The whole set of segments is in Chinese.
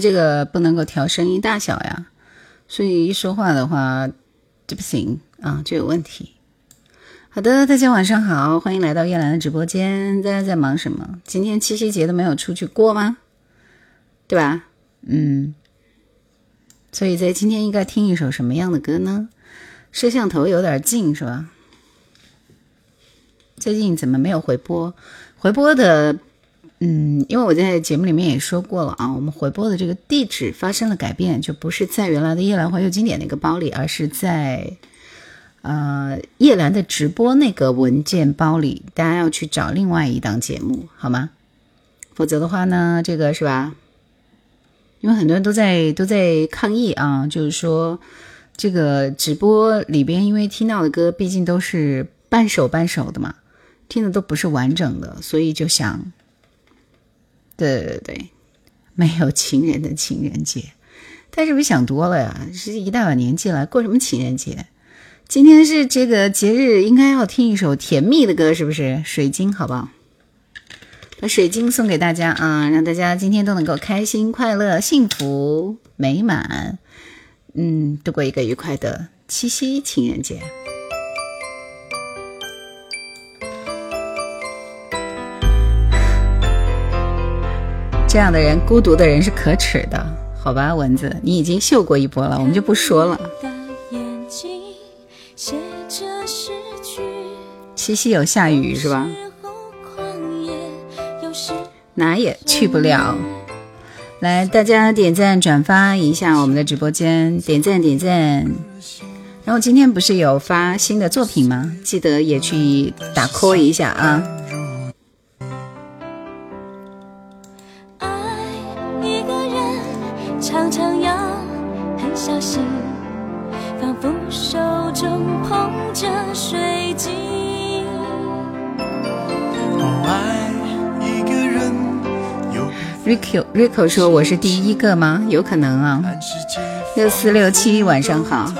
这个不能够调声音大小呀，所以一说话的话就不行啊，就有问题。好的，大家晚上好，欢迎来到叶兰的直播间。大家在忙什么？今天七夕节都没有出去过吗？对吧？嗯，所以在今天应该听一首什么样的歌呢？摄像头有点近是吧？最近怎么没有回播？回播的，嗯，因为我在节目里面也说过了啊，我们回播的这个地址发生了改变，就不是在原来的夜兰怀旧经典那个包里，而是在呃叶兰的直播那个文件包里。大家要去找另外一档节目，好吗？否则的话呢，这个是吧？因为很多人都在都在抗议啊，就是说这个直播里边，因为听到的歌毕竟都是半首半首的嘛。听的都不是完整的，所以就想，对对对，没有情人的情人节，他是不是想多了呀？是一大把年纪了，过什么情人节？今天是这个节日，应该要听一首甜蜜的歌，是不是？水晶，好不好？把水晶送给大家啊，让大家今天都能够开心、快乐、幸福、美满，嗯，度过一个愉快的七夕情人节。这样的人，孤独的人是可耻的，好吧？蚊子，你已经秀过一波了，我们就不说了。七夕有下雨是吧？哪也去不了。来，大家点赞转发一下我们的直播间，点赞点赞。然后今天不是有发新的作品吗？记得也去打 call 一下啊。Rico Rico 说我是第一个吗？有可能啊。六四六七晚上好。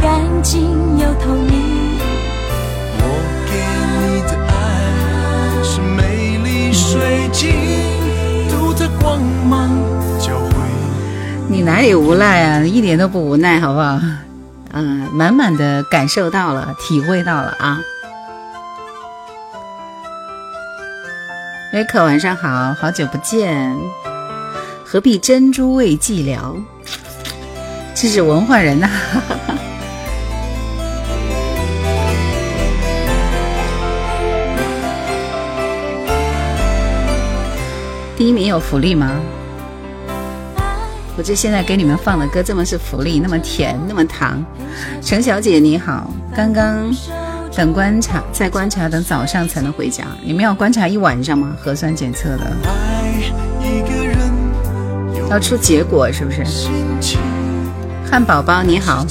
干净又透明。我给你你哪里无奈啊？一点都不无奈，好不好？嗯，满满的感受到了，体会到了啊。瑞克，晚上好，好久不见，何必珍珠为寂寥？这是文化人呐。第一名有福利吗？我这现在给你们放的歌这么是福利，那么甜，那么糖。陈小姐你好，刚刚等观察，在观察，等早上才能回家。你们要观察一晚上吗？核酸检测的要出结果是不是？汉堡包你好，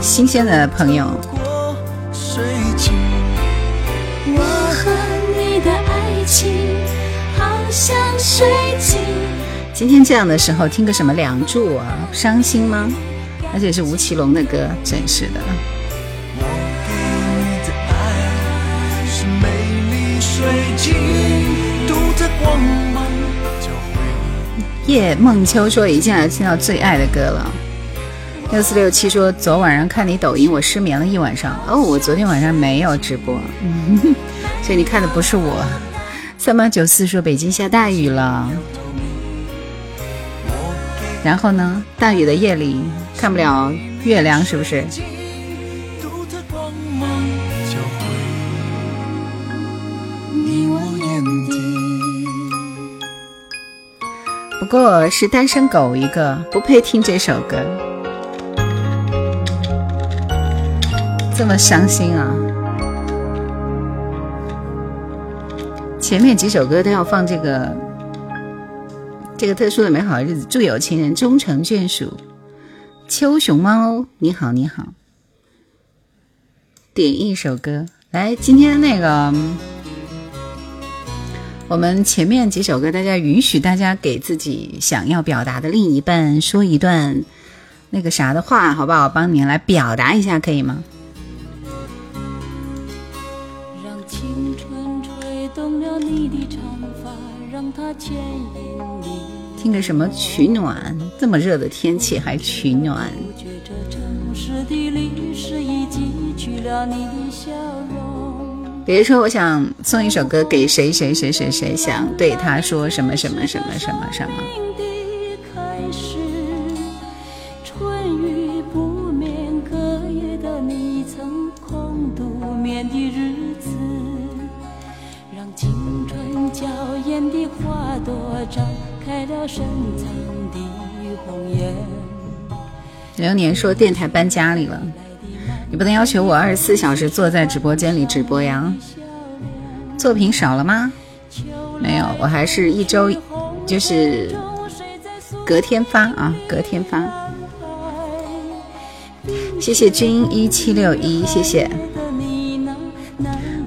新鲜的朋友。我和你的爱情好像水晶。今天这样的时候听个什么《梁祝》啊，伤心吗？而且是吴奇隆的歌，真是的。叶梦秋说一进来听到最爱的歌了。六四六七说昨晚上看你抖音，我失眠了一晚上。哦，我昨天晚上没有直播，所以你看的不是我。三八九四说北京下大雨了。然后呢？大雨的夜里看不了月亮，是不是？不过是单身狗一个，不配听这首歌，这么伤心啊！前面几首歌都要放这个。这个特殊的美好日子，祝有情人终成眷属。秋熊猫，你好，你好。点一首歌来，今天那个，我们前面几首歌，大家允许大家给自己想要表达的另一半说一段那个啥的话，好不好？帮你来表达一下，可以吗？让青春吹动了你的长发，让它牵听个什么取暖？这么热的天气还取暖？比如说，我想送一首歌给谁谁谁谁谁，想对他说什么什么什么什么什么。花朵绽流年说电台搬家里了，你不能要求我二十四小时坐在直播间里直播呀。作品少了吗？没有，我还是一周就是隔天发啊，隔天发。谢谢君一七六一，谢谢。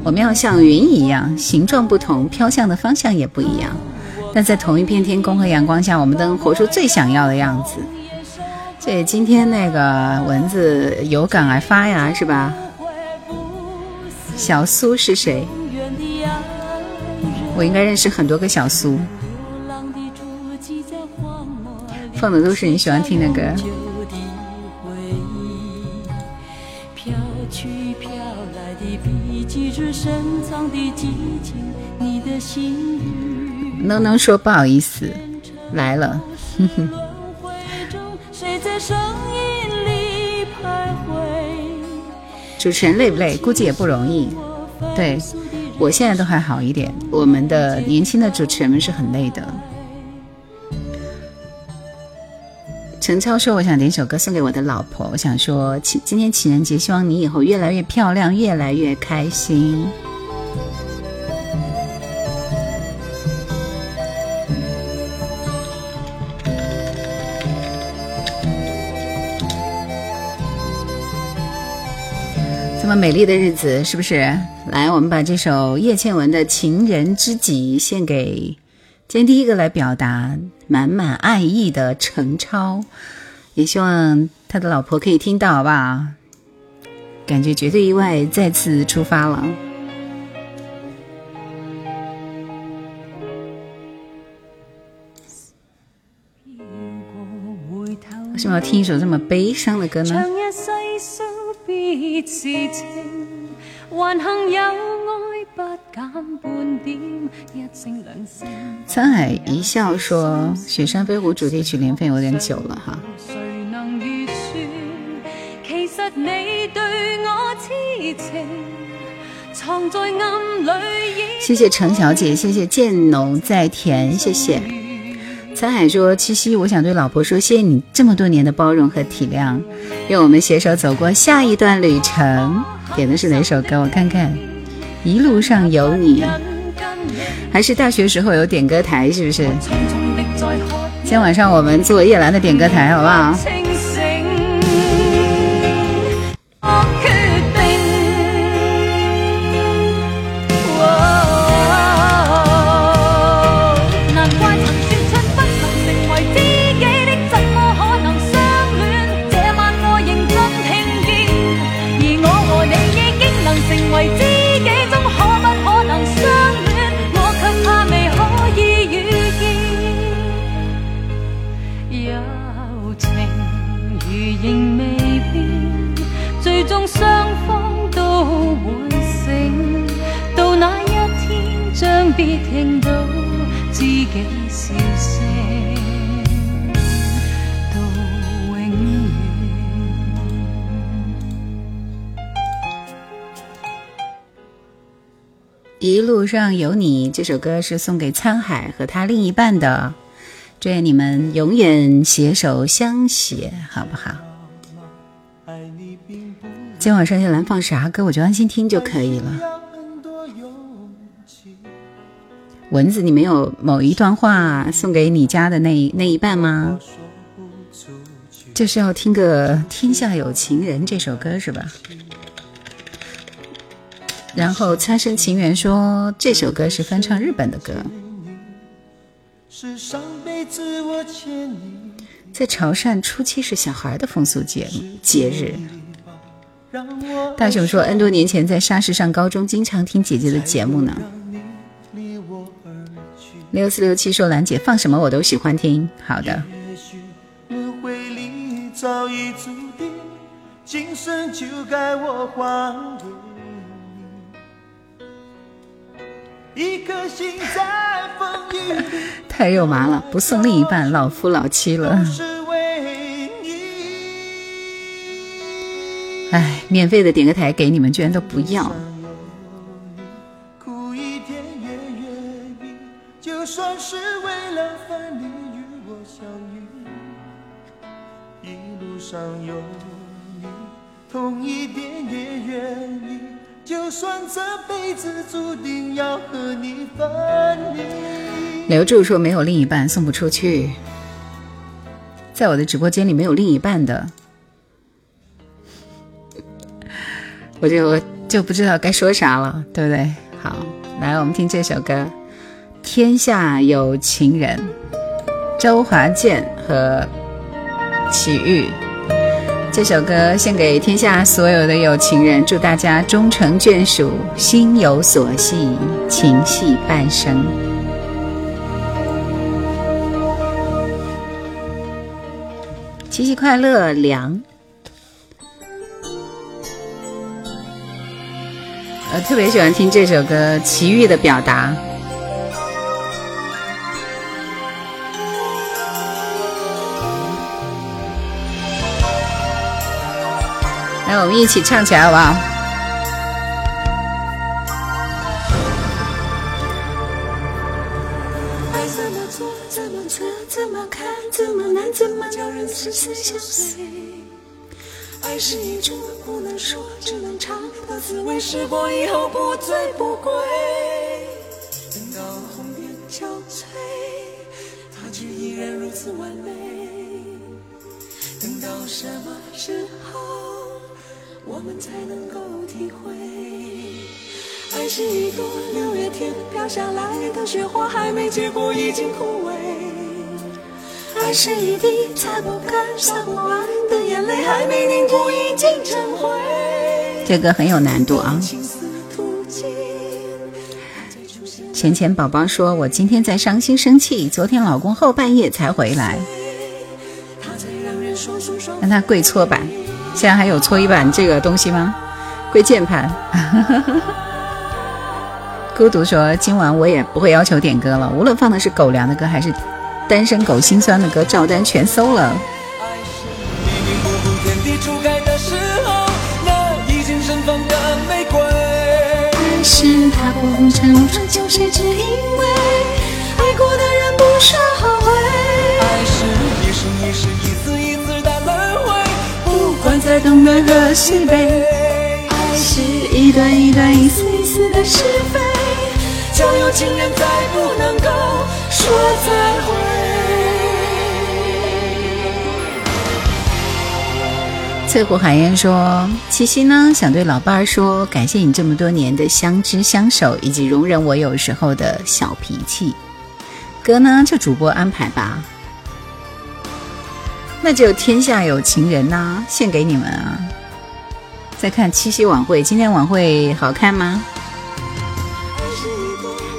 我们要像云一样，形状不同，飘向的方向也不一样，但在同一片天空和阳光下，我们都能活出最想要的样子。对，今天那个文字有感而发呀，是吧？小苏是谁？我应该认识很多个小苏。放的都是你喜欢听的歌。深藏的激情，你的心能能说不好意思，来了。哼哼。主持人累不累？估计也不容易。对我现在都还好一点。我们的年轻的主持人们是很累的。陈超说：“我想点首歌送给我的老婆。我想说，情今天情人节，希望你以后越来越漂亮，越来越开心。”么美丽的日子，是不是？来，我们把这首叶倩文的《情人知己》献给今天第一个来表达满满爱意的陈超，也希望他的老婆可以听到，好不好？感觉绝对意外，再次出发了。为什么要听一首这么悲伤的歌呢？沧海一笑说：“雪山飞狐主题曲连飞有点久了哈。”谢谢程小姐，谢谢建农在田，谢谢。沧海说：“七夕，我想对老婆说，谢谢你这么多年的包容和体谅，愿我们携手走过下一段旅程。”点的是哪首歌？我看看，《一路上有你》，还是大学时候有点歌台，是不是？今天晚上我们做叶兰的点歌台，好不好？一路上有你这首歌是送给沧海和他另一半的，祝愿你们永远携手相携，好不好？今晚上叶兰放啥歌，我就安心听就可以了。蚊子，你没有某一段话送给你家的那那一半吗？就是要听个《天下有情人》这首歌是吧？然后参生情缘说这首歌是翻唱日本的歌。在潮汕初七是小孩的风俗节节日。大雄说，N 多年前在沙市上高中经常听姐姐的节目呢。六四六七说，兰姐放什么我都喜欢听。好的。太肉麻了，不送另一半，老夫老妻了。哎，免费的点个台给你们，居然都不要。就算是为了分离与我相遇。一路上有你痛一点也愿意就算这辈子注定要和你分离。留住说没有另一半送不出去在我的直播间里没有另一半的 我就我就不知道该说啥了对不对？好来我们听这首歌。天下有情人》，周华健和齐豫。这首歌献给天下所有的有情人，祝大家终成眷属，心有所系，情系半生。七夕快乐，凉。我特别喜欢听这首歌，齐豫的表达。来，我们一起唱起来好不好？爱怎么做，怎么测，怎么看，怎么难，怎么叫人死死相随。爱是一种不能说只能尝的滋味，试过以后不醉不归。等到红颜憔悴，它却依然如此完美。等到什么时候，我们才能够体会？爱是一朵六月天飘下来的雪花，还没结果已经枯萎。爱是一滴擦不干、洒不完的眼泪，还没凝固已经成灰。这个很有难度啊！浅浅宝宝说：“我今天在伤心生气，昨天老公后半夜才回来。”让他跪搓板，现在还有搓衣板这个东西吗？跪键盘。孤独说：“今晚我也不会要求点歌了，无论放的是狗粮的歌还是……”单身狗心酸的歌，赵丹全搜了。是他不红尘因为在东南和西北。爱是一段一段一丝一丝的是非，叫有情人再不能够说再会。翠湖海燕说：“七夕呢，想对老伴儿说，感谢你这么多年的相知相守，以及容忍我有时候的小脾气。哥呢，就主播安排吧。那就天下有情人呐，献给你们啊！再看七夕晚会，今天晚会好看吗？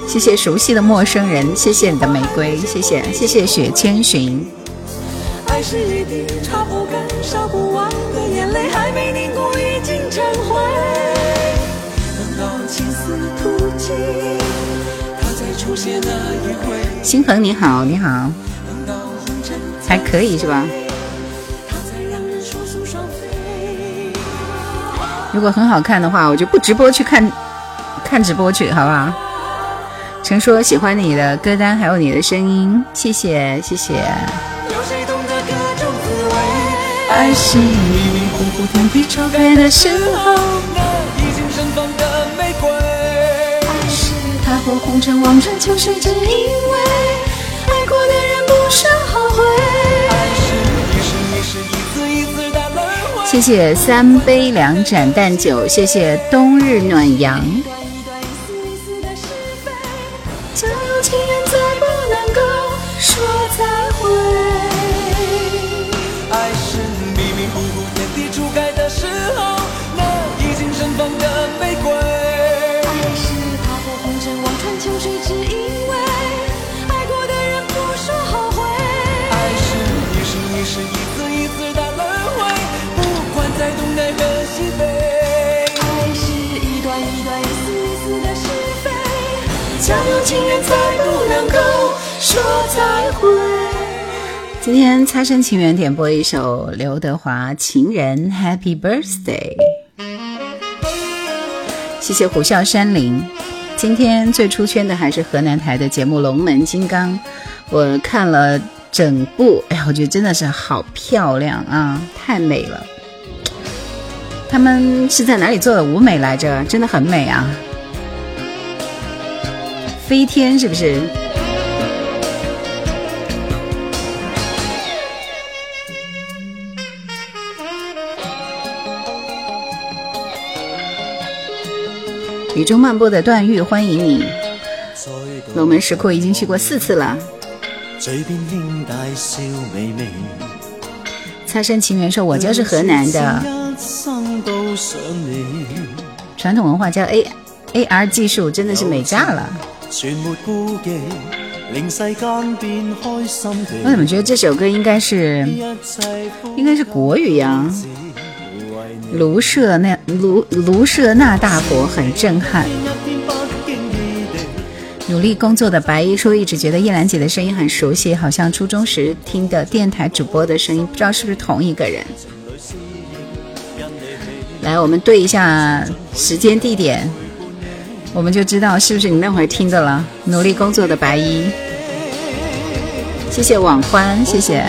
谢谢熟悉的陌生人，谢谢你的玫瑰，谢谢谢谢雪千寻。”爱是一滴擦不干、烧不完的眼泪，还没凝固已经成灰。等到青丝吐尽，它再出现那一回。星恒你好，你好，还可以是吧？如果很好看的话，我就不直播去看，看直播去，好不好？陈说喜欢你的歌单，还有你的声音，谢谢谢谢。爱是迷迷糊糊天地初开的时候，那已经盛放的玫瑰。爱是踏破红尘望穿秋水，只因为爱过的人不说后悔。谢谢三杯两盏淡酒，谢谢冬日暖阳。竟然再不能够说再会今天擦身情缘点播一首刘德华《情人》，Happy Birthday！谢谢虎啸山林。今天最出圈的还是河南台的节目《龙门金刚》，我看了整部，哎呀，我觉得真的是好漂亮啊，太美了。他们是在哪里做的舞美来着？真的很美啊！飞天是不是？雨中漫步的段誉，欢迎你！龙门石窟已经去过四次了。擦身情缘说：“我就是河南的。”传统文化叫 A A R 技术，真的是美炸了。我怎么觉得这首歌应该是应该是国语呀？卢舍那卢卢舍那大佛很震撼。努力工作的白衣说，一直觉得叶兰姐的声音很熟悉，好像初中时听的电台主播的声音，不知道是不是同一个人。来，我们对一下时间地点，我们就知道是不是你那会儿听的了。努力工作的白衣，谢谢网欢，谢谢。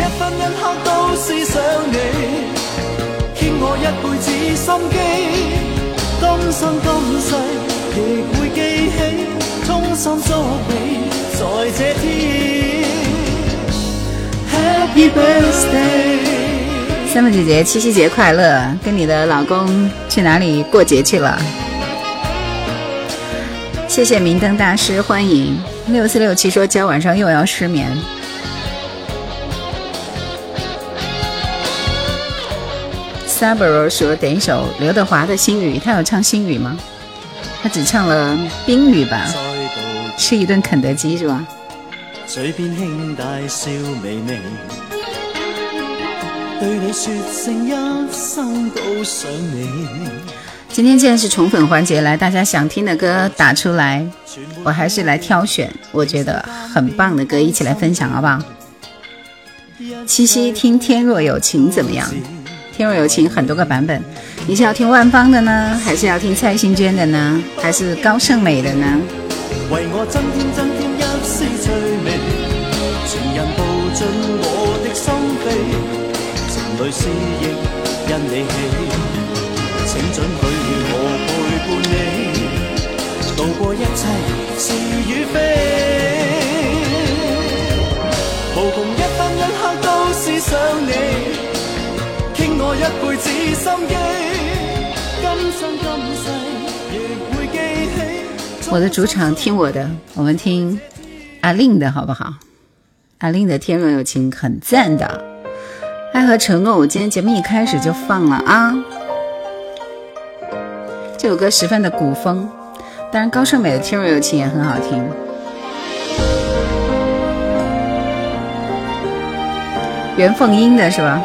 Happy birthday，三木姐姐，七夕节快乐！跟你的老公去哪里过节去了？谢谢明灯大师，欢迎六四六七说今晚上又要失眠。Sabro 说点一首刘德华的《心雨》，他有唱《心雨》吗？他只唱了《冰雨》吧？吃一顿肯德基是吧？嘴边兄弟笑眯眯，对你说声一生都想你。今天既然是宠粉环节，来大家想听的歌打出来，我还是来挑选我觉得很棒的歌一起来分享，好不好？七夕听《天若有情》怎么样？天若有情很多个版本，你是要听万芳的呢，还是要听蔡幸娟的呢，还是高胜美的呢？为我增添增添一丝趣味，情人步进我的心扉，情泪思忆因你起，你，渡过一切是与非，无穷一分一刻都思想你。我一辈子心机，今生今世亦会记起。我的主场听我的，我们听阿令的好不好？阿令的《天若有情》很赞的，《爱和承诺》我今天节目一开始就放了啊。这首歌十分的古风，当然高胜美的《天若有情》也很好听。袁凤英的是吧？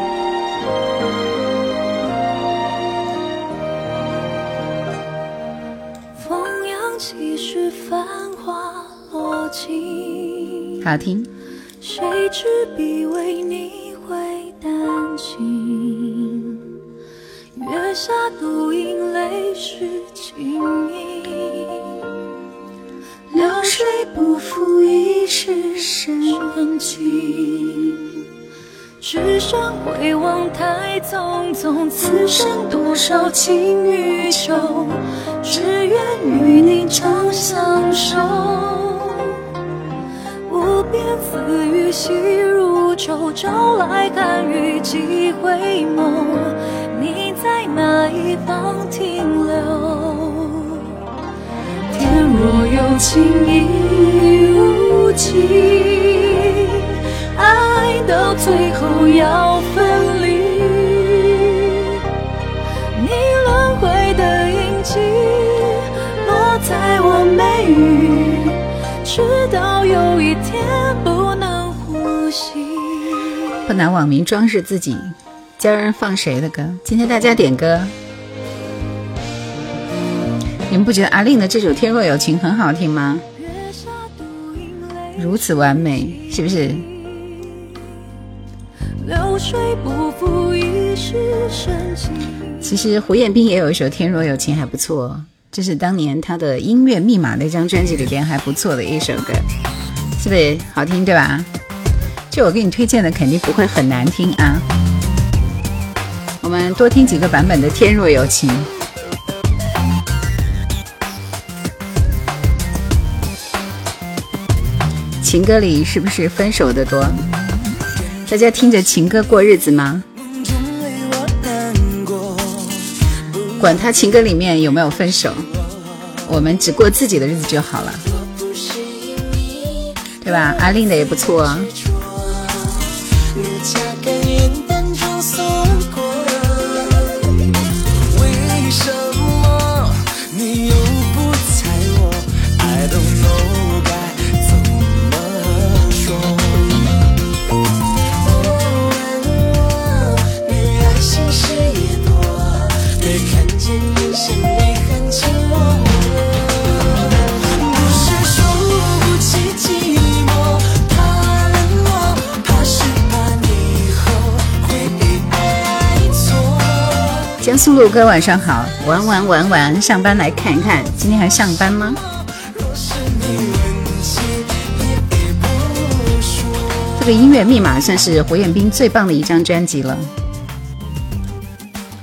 好听。谁执笔为你会丹青？月下独饮泪湿青衣。不负一世深情。只身回望太匆匆，此生多少情与愁，只愿与你长相守。无边丝雨细如愁，朝来寒雨几回眸。你在哪一方停留？若有情亦无情，爱到最后要分离。你轮回的印记，落在我眉宇。直到有一天不能呼吸。不拿网名装饰自己，家人放谁的歌？今天大家点歌。你们不觉得阿令的这首《天若有情》很好听吗？如此完美，是不是？其实胡彦斌也有一首《天若有情》，还不错。这是当年他的音乐密码那张专辑里边还不错的一首歌，是不是好听？对吧？就我给你推荐的，肯定不会很难听啊。我们多听几个版本的《天若有情》。情歌里是不是分手的多？大家听着情歌过日子吗？管他情歌里面有没有分手，我们只过自己的日子就好了，对吧？阿令的也不错。苏路哥晚上好，玩玩玩玩，上班来看一看，今天还上班吗？这个音乐密码算是胡彦斌最棒的一张专辑了，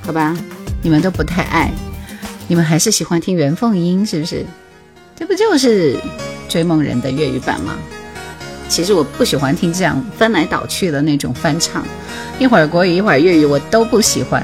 好吧？你们都不太爱，你们还是喜欢听袁凤英，是不是？这不就是追梦人的粤语版吗？其实我不喜欢听这样翻来倒去的那种翻唱，一会儿国语一会儿粤语，我都不喜欢。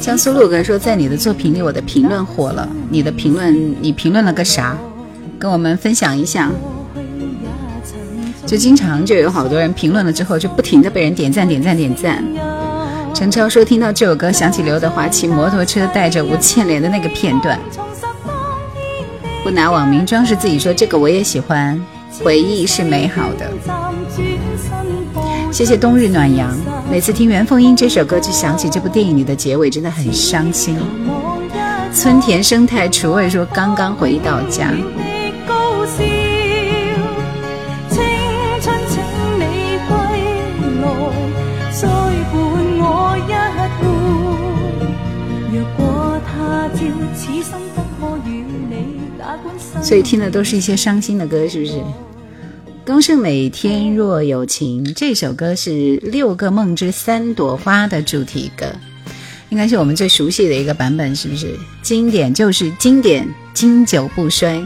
江苏路哥说，在你的作品里，我的评论火了。你的评论，你评论了个啥？跟我们分享一下。就经常就有好多人评论了之后，就不停的被人点赞、点赞、点赞。陈超说，听到这首歌，想起刘德华骑摩托车带着吴倩莲的那个片段。不拿网名装饰自己，说这个我也喜欢。回忆是美好的。谢谢冬日暖阳。每次听袁凤英这首歌，就想起这部电影里的结尾，真的很伤心。村田生态厨卫说刚刚回到家。所以听的都是一些伤心的歌，是不是？高胜美《天若有情》这首歌是《六个梦之三朵花》的主题歌，应该是我们最熟悉的一个版本，是不是？经典就是经典，经久不衰。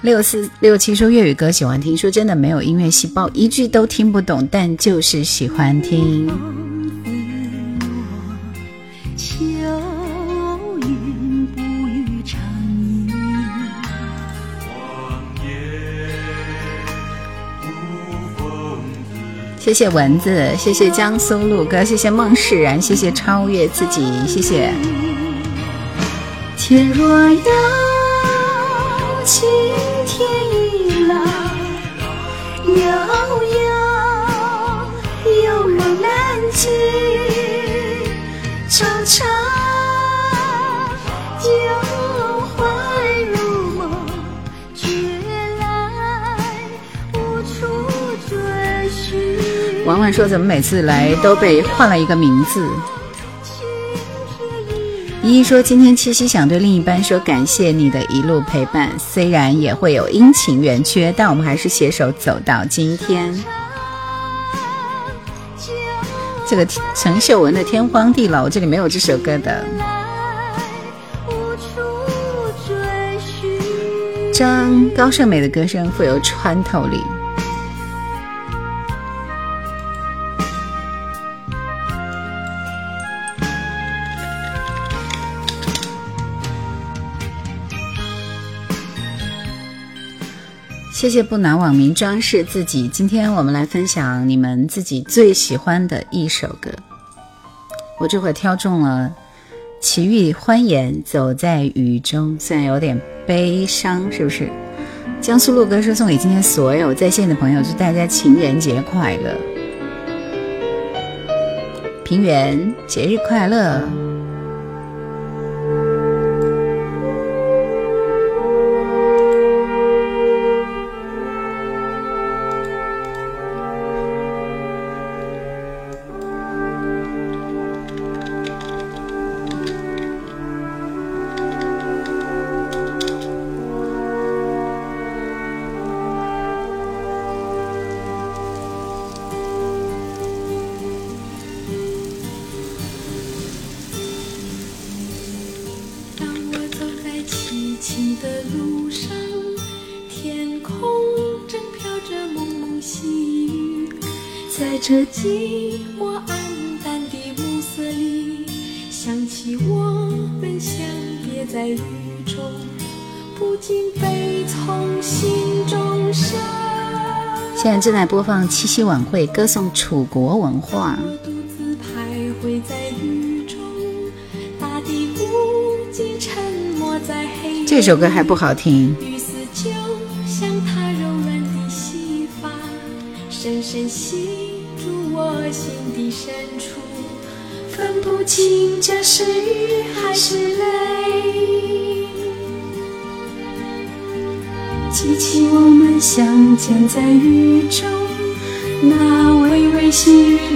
六四六七说粤语歌喜欢听，说真的没有音乐细胞，一句都听不懂，但就是喜欢听。谢谢蚊子，谢谢江苏路哥，谢谢孟释然，谢谢超越自己，谢谢。天若有情天亦老，悠悠有梦难尽，婉婉说：“怎么每次来都被换了一个名字？”依依说：“今天七夕想对另一半说，感谢你的一路陪伴，虽然也会有阴晴圆缺，但我们还是携手走到今天。”这个陈秀文的《天荒地老》这里没有这首歌的。张高胜美的歌声富有穿透力。谢谢不拿网名装饰自己。今天我们来分享你们自己最喜欢的一首歌。我这会挑中了奇遇欢颜走在雨中，虽然有点悲伤，是不是？江苏路歌是送给今天所有在线的朋友，祝大家情人节快乐，平原节日快乐。正在播放七夕晚会，歌颂楚国文化。这首歌还不好听。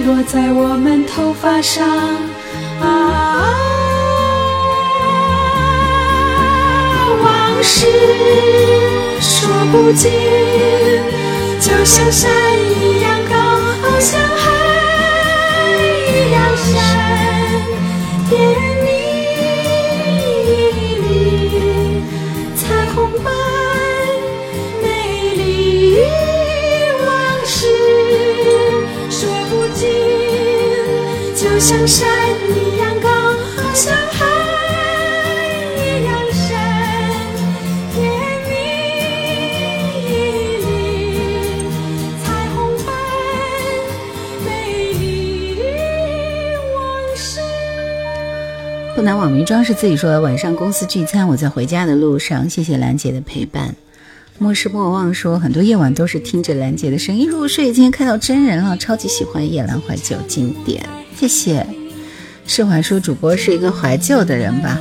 落在我们头发上。啊，往事说不尽，就像是自己说，晚上公司聚餐，我在回家的路上，谢谢兰姐的陪伴。莫失莫忘说，很多夜晚都是听着兰姐的声音入睡。今天看到真人了，超级喜欢夜兰怀旧经典。谢谢，释怀说主播是一个怀旧的人吧？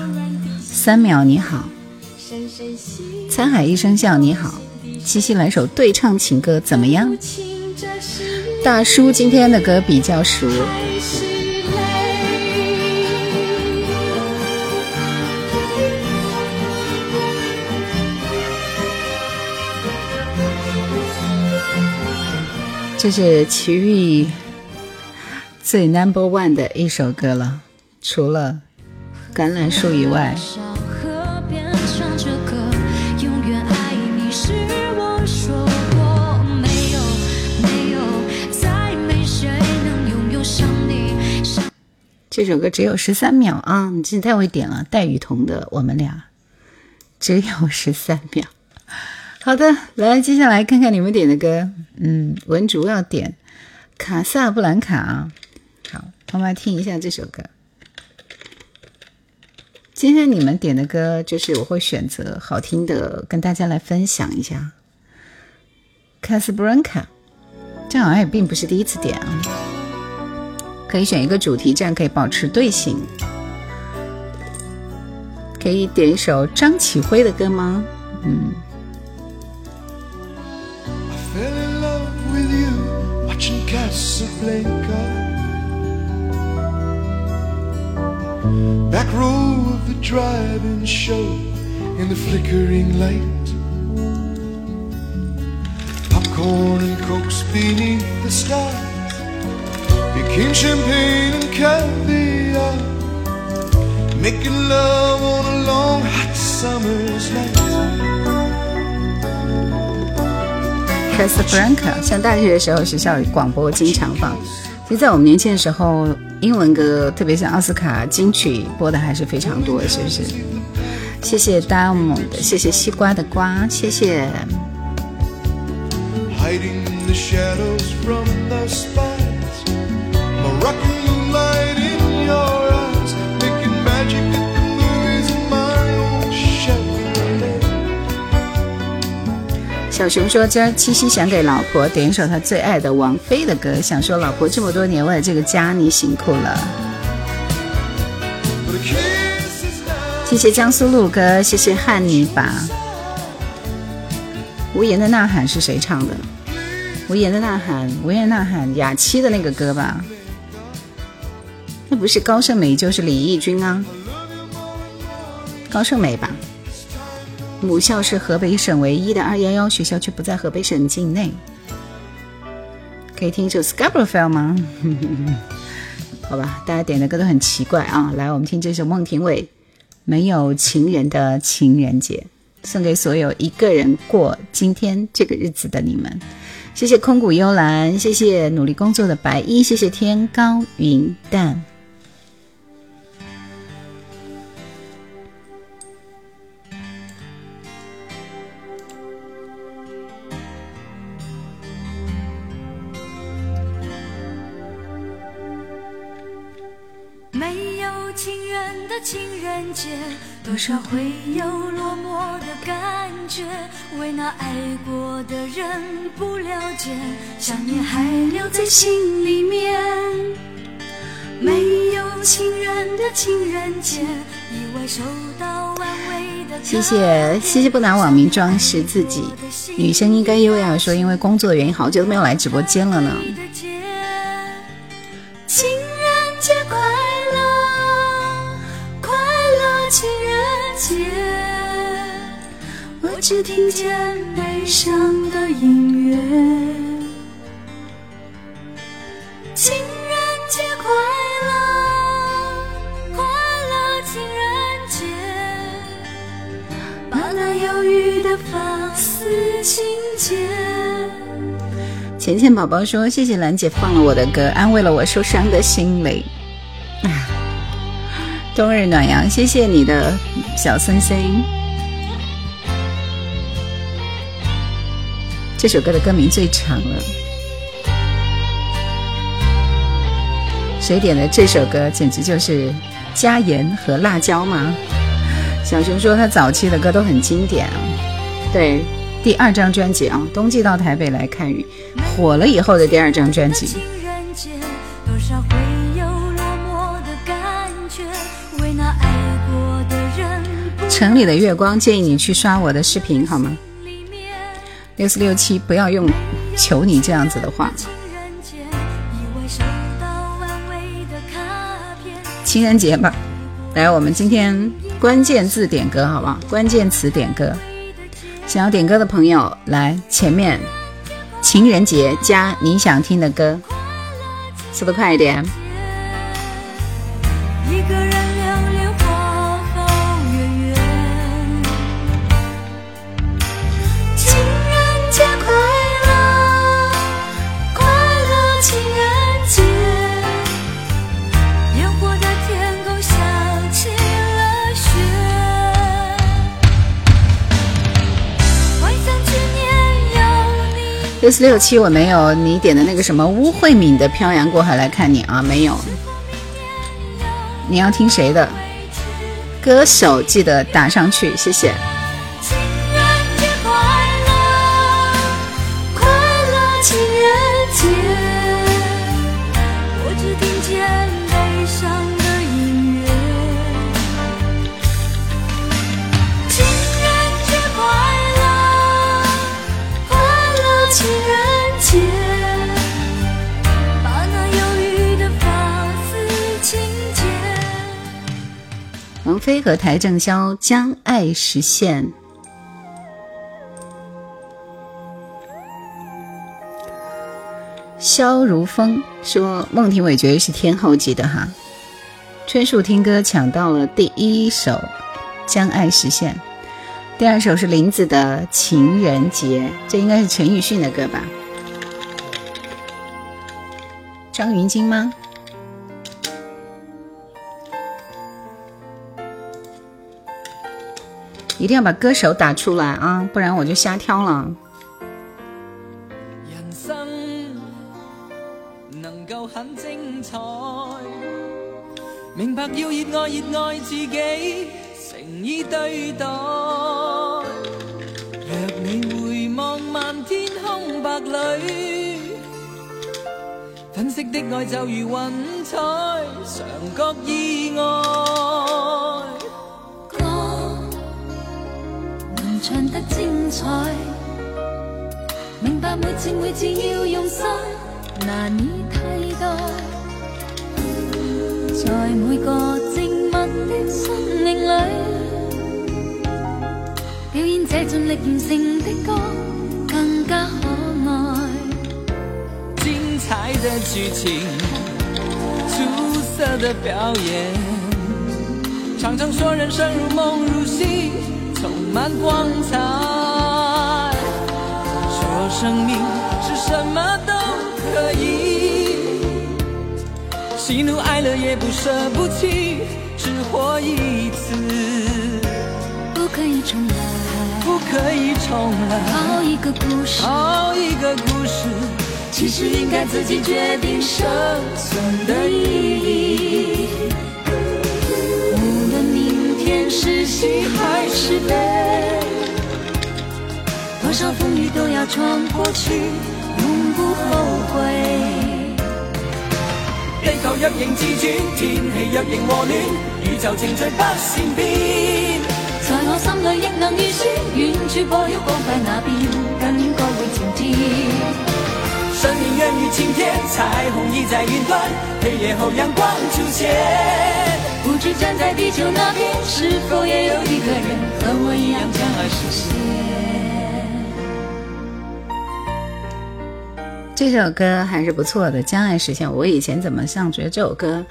三秒你好，沧海一声笑你好，七夕来首对唱情歌怎么样？大叔今天的歌比较熟，这是齐豫。最 number one 的一首歌了，除了橄榄树以外。这首歌只有十三秒啊！你真太会点了，戴雨桐的《我们俩》只有十三秒。好的，来，接下来看看你们点的歌。嗯，文竹要点《卡萨布兰卡》。啊，好我们来听一下这首歌。今天你们点的歌，就是我会选择好听的，跟大家来分享一下。卡斯布兰卡，这好像也并不是第一次点啊。可以选一个主题，这样可以保持队形。可以点一首张启辉的歌吗？嗯。Back row of the driving show in the flickering light. Popcorn and cokes beneath the stars became champagne and caviar. Making love on a long hot summer's night Casablanca 上大学的时候学校广播经常放其实，在我们年轻的时候，英文歌，特别像奥斯卡金曲，播的还是非常多，是不是？谢谢 Diamond，谢谢西瓜的瓜，谢谢。小熊说：“今儿七夕想给老婆点一首他最爱的王菲的歌，想说老婆这么多年为了这个家你辛苦了。”谢谢江苏路哥，谢谢汉尼拔。无言的呐喊是谁唱的？无言的呐喊，无言呐喊，雅七的那个歌吧？那不是高胜美就是李翊君啊？高胜美吧？母校是河北省唯一的二幺幺学校，却不在河北省境内。可以听一首《Scarborough Fair》吗？好吧，大家点的歌都很奇怪啊！来，我们听这首孟庭苇《没有情人的情人节》，送给所有一个人过今天这个日子的你们。谢谢空谷幽兰，谢谢努力工作的白衣，谢谢天高云淡。情人节，多少会有落寞的感觉，为那爱过的人不了解，想念还留在心里面。没有情人的情人节，意外收到安慰的。谢谢谢谢不拿网名装饰自己，女生应该优雅说，因为工作的原因，好久都没有来直播间了呢。只听见悲伤的音乐。情人节快乐，快乐情人节，把那忧郁的发丝轻解。浅浅宝宝说：“谢谢兰姐放了我的歌，安慰了我受伤的心灵。”冬日暖阳，谢谢你的小森森。这首歌的歌名最长了，谁点的这首歌简直就是加盐和辣椒吗？小熊说他早期的歌都很经典啊，对，第二张专辑啊，《冬季到台北来看雨》，火了以后的第二张专辑。城里的月光，建议你去刷我的视频好吗？六四六七，不要用求你这样子的话。情人节吧，来，我们今天关键字点歌好不好？关键词点歌，想要点歌的朋友来前面，情人节加你想听的歌，速度快一点。六四六七，我没有你点的那个什么乌慧敏的《漂洋过海来看你》啊，没有。你要听谁的歌手？记得打上去，谢谢。飞和邰正宵将爱实现。萧如风说：“孟庭苇绝对是天后级的哈。”春树听歌抢到了第一首《将爱实现》，第二首是林子的《情人节》，这应该是陈奕迅的歌吧？张芸京吗？一定要把歌手打出来啊，不然我就瞎挑了。人生能够很精彩，明白要热爱热爱自己，诚意对待。若你回望漫天空白里，粉色的爱就如云彩，常觉意外。得精彩，明白每字每字要用心，难以替代。在每个静默的生命里，表演这尽力完成的歌更加可爱。精彩的剧情，出色的表演，常常说人生如梦如戏，充满光彩。说生命是什么都可以。喜怒哀乐也不舍不弃，只活一次，不可以重来，不可以重来。好一个故事，好一个故事，其实应该自己决定生存的意义。是喜还是悲，多少风雨都要闯过去，永不后悔。地球若仍自转，天气若仍和暖，宇宙程序不善变。在我心里亦能预算，远处播了光辉那边，更应该会晴天。生命若如晴天，彩虹已在云端，黑夜后阳光出现。知站在地球那边，是否也有一个人和我一样将爱实现？这首歌还是不错的，《将爱实现》。我以前怎么像觉得这首歌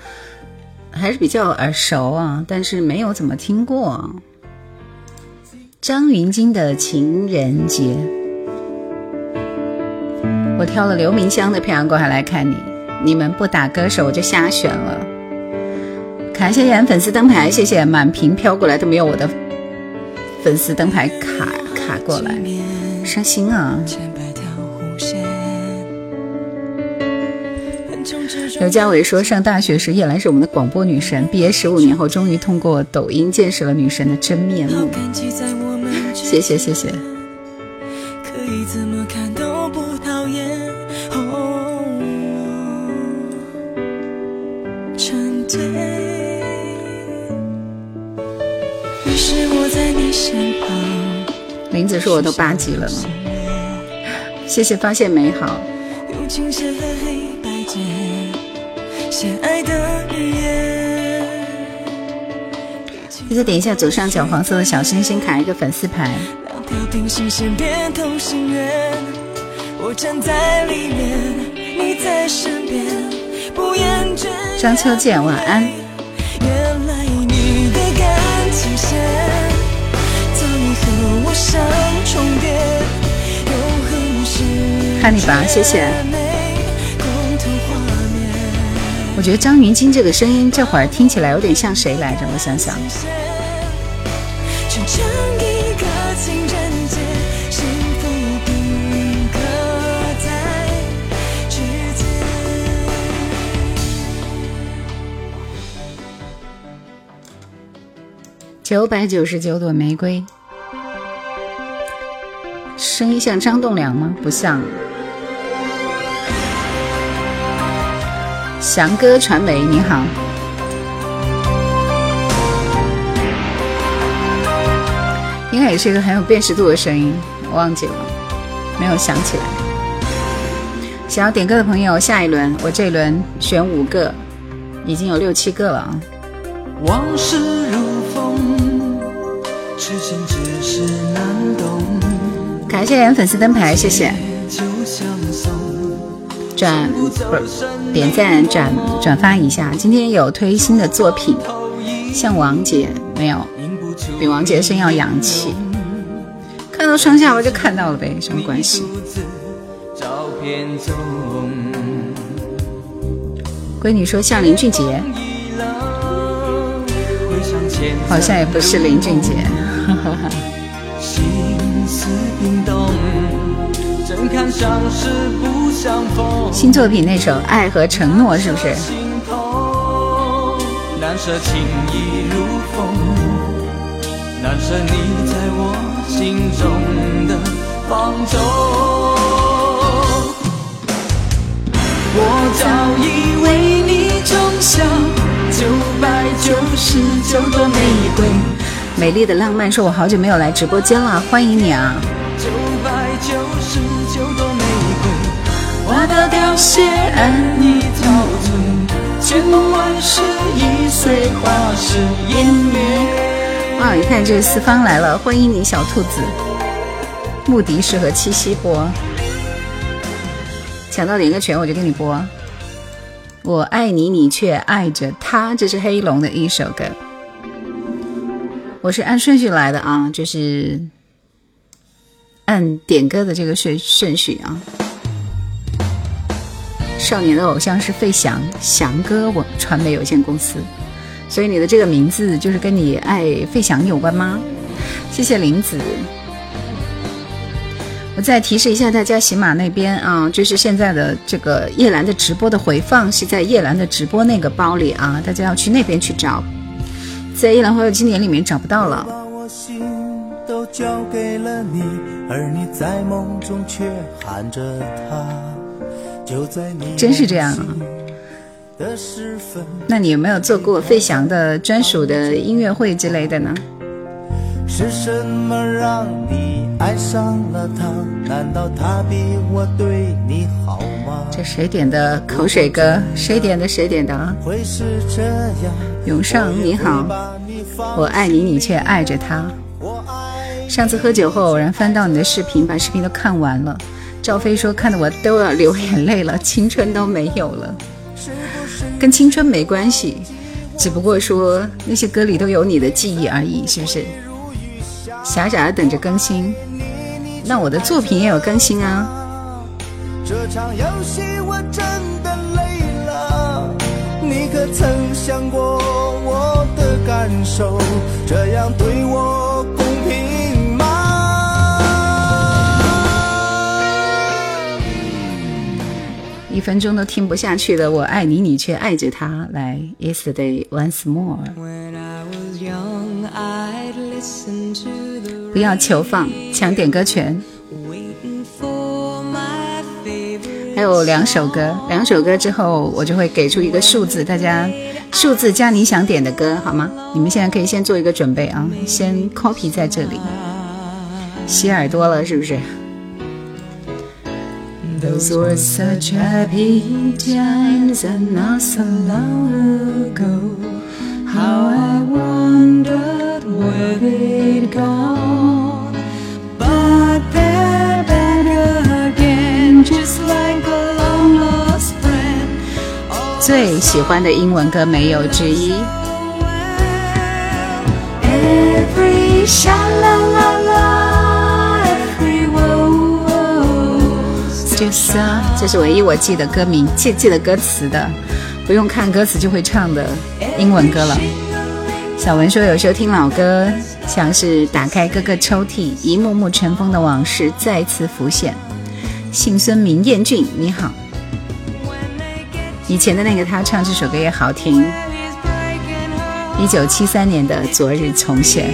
还是比较耳熟啊，但是没有怎么听过。张芸京的《情人节》，我挑了刘明湘的《漂洋过海来看你》。你们不打歌手，我就瞎选了。卡谢谢粉丝灯牌，谢谢满屏飘过来都没有我的粉丝灯牌卡卡过来，伤心啊。刘佳伟说：“上大学时，叶兰是我们的广播女神。毕业十五年后，终于通过抖音见识了女神的真面目。”谢谢谢谢。子说：“我都八级了呢。”谢谢发现美好。记得点一下左上角黄色的小星星，卡一个粉丝牌。张秋见，晚安。看你吧，谢谢。我觉得张云京这个声音，这会儿听起来有点像谁来着？我想想。九百九十九朵玫瑰，声音像张栋梁吗？不像。翔哥传媒，你好，应该也是一个很有辨识度的声音，我忘记了，没有想起来。想要点歌的朋友，下一轮我这一轮选五个，已经有六七个了啊。往事如风，痴心。感谢粉丝灯牌，谢谢。转不点赞转转发一下，今天有推新的作品，像王杰没有？比王杰声要洋气。看到双下巴就看到了呗，什么关系？闺女说像林俊杰，好像也不是林俊杰。哈哈哈新作品那首《爱和承诺》是不是？难舍情意如风，难舍你在我心中的放纵。我早已为你种下九百九十九朵玫瑰。美丽的浪漫说：“我好久没有来直播间了，欢迎你啊！”九十九朵玫瑰，花到凋谢，暗已憔悴，千梦万世已随花事湮灭。啊，一看这四方来了，欢迎你，小兔子。穆迪适合七夕播，抢到哪个拳我就给你播。我爱你，你却爱着他，这是黑龙的一首歌。我是按顺序来的啊，就是按点歌的这个顺顺序啊。少年的偶像是费翔，翔哥我传媒有限公司，所以你的这个名字就是跟你爱费翔有关吗？谢谢林子。我再提示一下大家，喜马那边啊，就是现在的这个叶兰的直播的回放是在叶兰的直播那个包里啊，大家要去那边去找。在《夜兰花的经典》里面找不到了。真是这样啊？那你有没有做过费翔的专属的音乐会之类的呢？是什么让你爱上了他？难道他比我对你好吗？这谁点的口水歌？谁点的？谁点的啊？会是这样？永上你好，我爱你，你却爱着他。上次喝酒后偶然翻到你的视频，把视频都看完了。赵飞说看得我都要流眼泪了，青春都没有了。跟青春没关系，只不过说那些歌里都有你的记忆而已，是不是？傻傻的等着更新，那我的作品也有更新啊。这场游戏我真的累了，你可曾想过我的感受？这样对我一分钟都听不下去的，我爱你，你却爱着他。来，Yesterday once more。不要求放，抢点歌权。还有两首歌，两首歌之后我就会给出一个数字，大家数字加你想点的歌，好吗？你们现在可以先做一个准备啊，先 copy 在这里，洗耳朵了是不是？最喜欢的英文歌没有之一。就是啊这是唯一我记得歌名、记记得歌词的，不用看歌词就会唱的英文歌了。小文说，有时候听老歌，像是打开各个抽屉，一幕幕尘封的往事再次浮现。姓孙名彦俊，你好。以前的那个他唱这首歌也好听。一九七三年的《昨日重现》。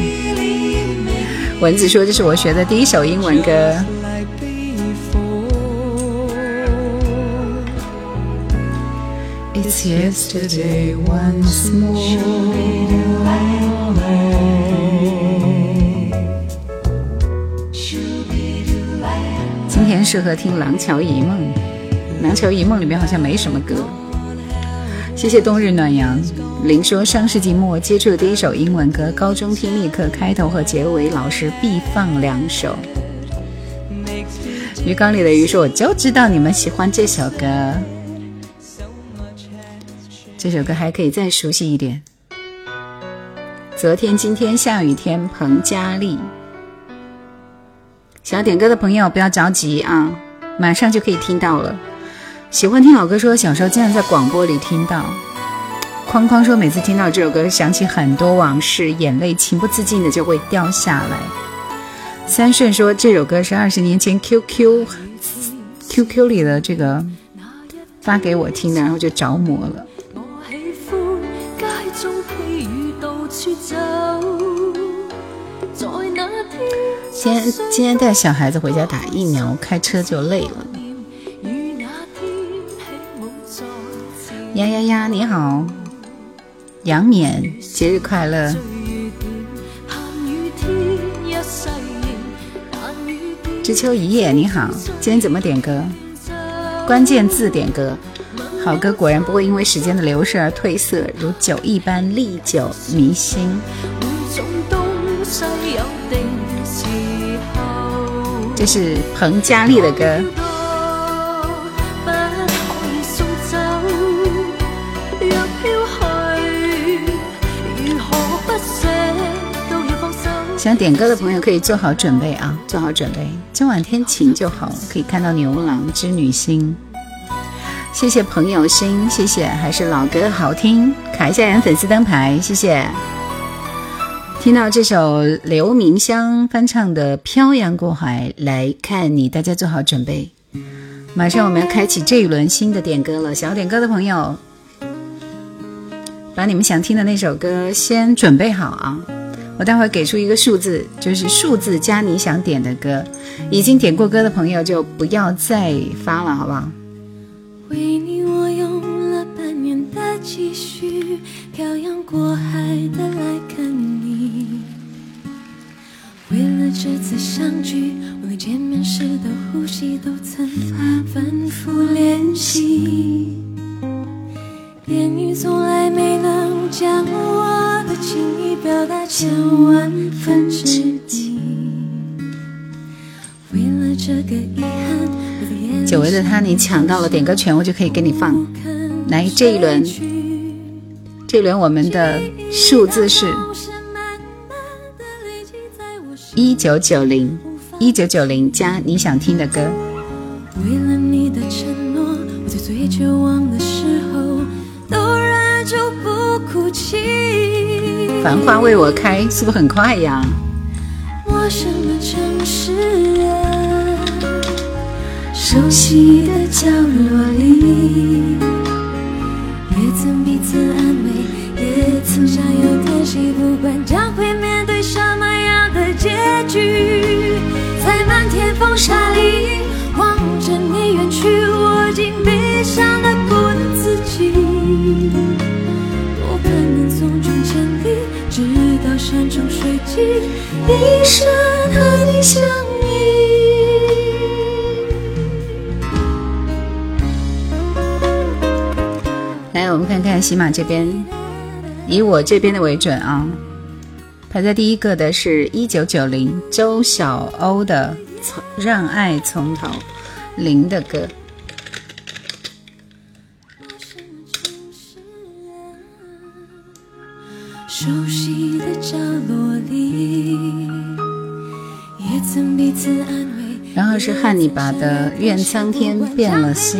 蚊子说这是我学的第一首英文歌。It's yesterday once more. 今天适合听《廊桥遗梦》，《廊桥遗梦》里面好像没什么歌。谢谢冬日暖阳。林说上世纪末接触的第一首英文歌，高中听力课开头和结尾老师必放两首。鱼缸里的鱼说我就知道你们喜欢这首歌。这首歌还可以再熟悉一点。昨天、今天、下雨天，彭佳丽。想要点歌的朋友不要着急啊，马上就可以听到了。喜欢听老歌说小时候经常在广播里听到。框框说每次听到这首歌，想起很多往事，眼泪情不自禁的就会掉下来。三顺说这首歌是二十年前 QQ QQ 里的这个发给我听的，然后就着魔了。今天今天带小孩子回家打疫苗，开车就累了。呀呀呀！你好，杨冕，节日快乐！知秋一夜，你好，今天怎么点歌？关键字点歌。好歌果然不会因为时间的流逝而褪色，如酒一般历久弥新。这是彭佳丽的歌。想点歌的朋友可以做好准备啊，做好准备。今晚天晴就好了，可以看到牛郎织女星。谢谢朋友心，谢谢，还是老歌好听，卡一下人粉丝灯牌，谢谢。听到这首刘明湘翻唱的《漂洋过海来看你》，大家做好准备，马上我们要开启这一轮新的点歌了。想要点歌的朋友，把你们想听的那首歌先准备好啊。我待会给出一个数字，就是数字加你想点的歌。已经点过歌的朋友就不要再发了，好不好？为你，我用继续，漂洋过海的来看你。为了这次相聚，我连见面时的呼吸都曾反复练习。言语从来没能将我的情意表达千万分之一。为了这个遗憾，久违的他，你抢到了点歌权，我就可以给你放。来，这一轮，这一轮我们的数字是一九九零，一九九零加你想听的歌。为了你的承诺，我在最绝望的时候。繁花为我开，是不是很快呀？陌生的城市啊，熟悉的角落里，也曾安慰，也曾相拥叹息，不管将会面对什么样的结局，在漫天风沙里望着你远去，我竟悲伤的不能自己。多盼能送君千里直到山穷水尽，一生和你相喜马这边，以我这边的为准啊。排在第一个的是一九九零周晓鸥的《让爱从头》，零的歌。熟悉的角落里，也曾彼此安慰。然后是汉尼拔的《愿苍天变了心》。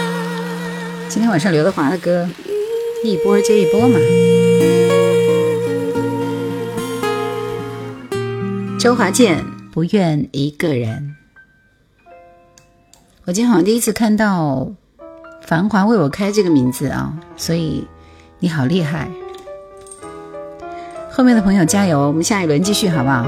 今天晚上刘德华的歌，一波接一波嘛。周华健不愿一个人。我今天好像第一次看到《繁华为我开》这个名字啊，所以你好厉害。后面的朋友加油，我们下一轮继续好不好？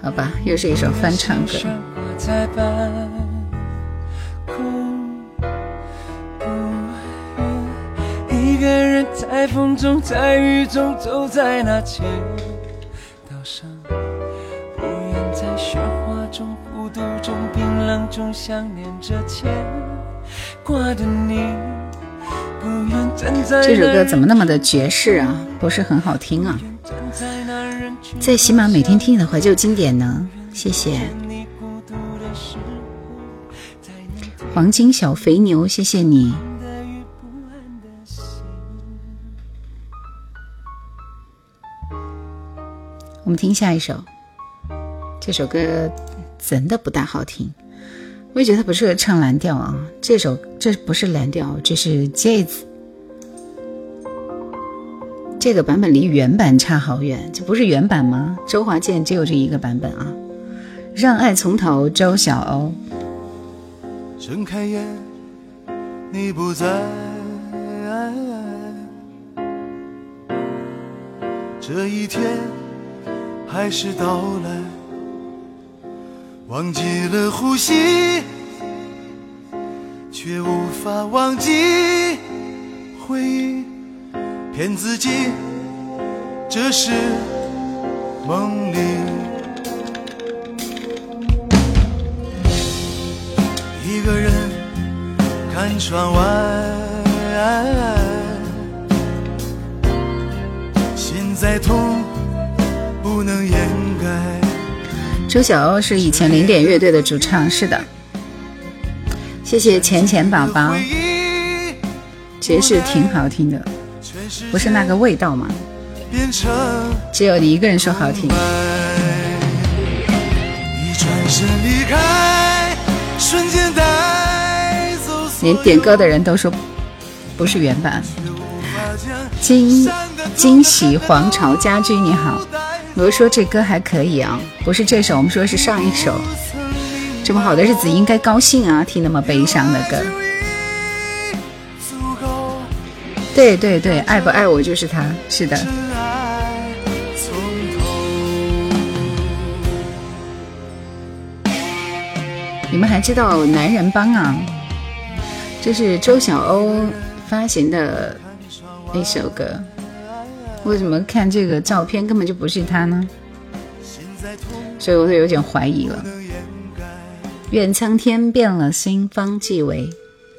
好吧，又是一首翻唱歌。一个人在风中，在雨中，走在那街道上，不愿在中、孤独中、冰冷中想念着牵挂的你。不愿站在这首歌怎么那么的爵士啊？不是很好听啊？在喜马每天听你的怀旧经典呢，谢谢。黄金小肥牛，谢谢你。我们听下一首，这首歌真的不大好听，我也觉得不适合唱蓝调啊。这首这不是蓝调，这是 Jazz，这个版本离原版差好远，这不是原版吗？周华健只有这一个版本啊。让爱从头，周晓鸥。睁开眼，你不在，这一天。还是到来，忘记了呼吸，却无法忘记回忆，骗自己这是梦里。一个人看窗外，心在痛。不能掩盖。周晓鸥是以前零点乐队的主唱，是的。谢谢浅浅宝宝，爵士挺好听的，不是那个味道吗？只有你一个人说好听。连点歌的人都说不是原版。惊惊喜皇朝家居，你好。我说这歌还可以啊，不是这首，我们说是上一首。这么好的日子应该高兴啊，听那么悲伤的歌。对对对，爱不爱我就是他，是的。你们还知道男人帮啊？这是周晓鸥发行的一首歌。为什么看这个照片根本就不是他呢？所以我就有点怀疑了。愿苍天变了心，方继为。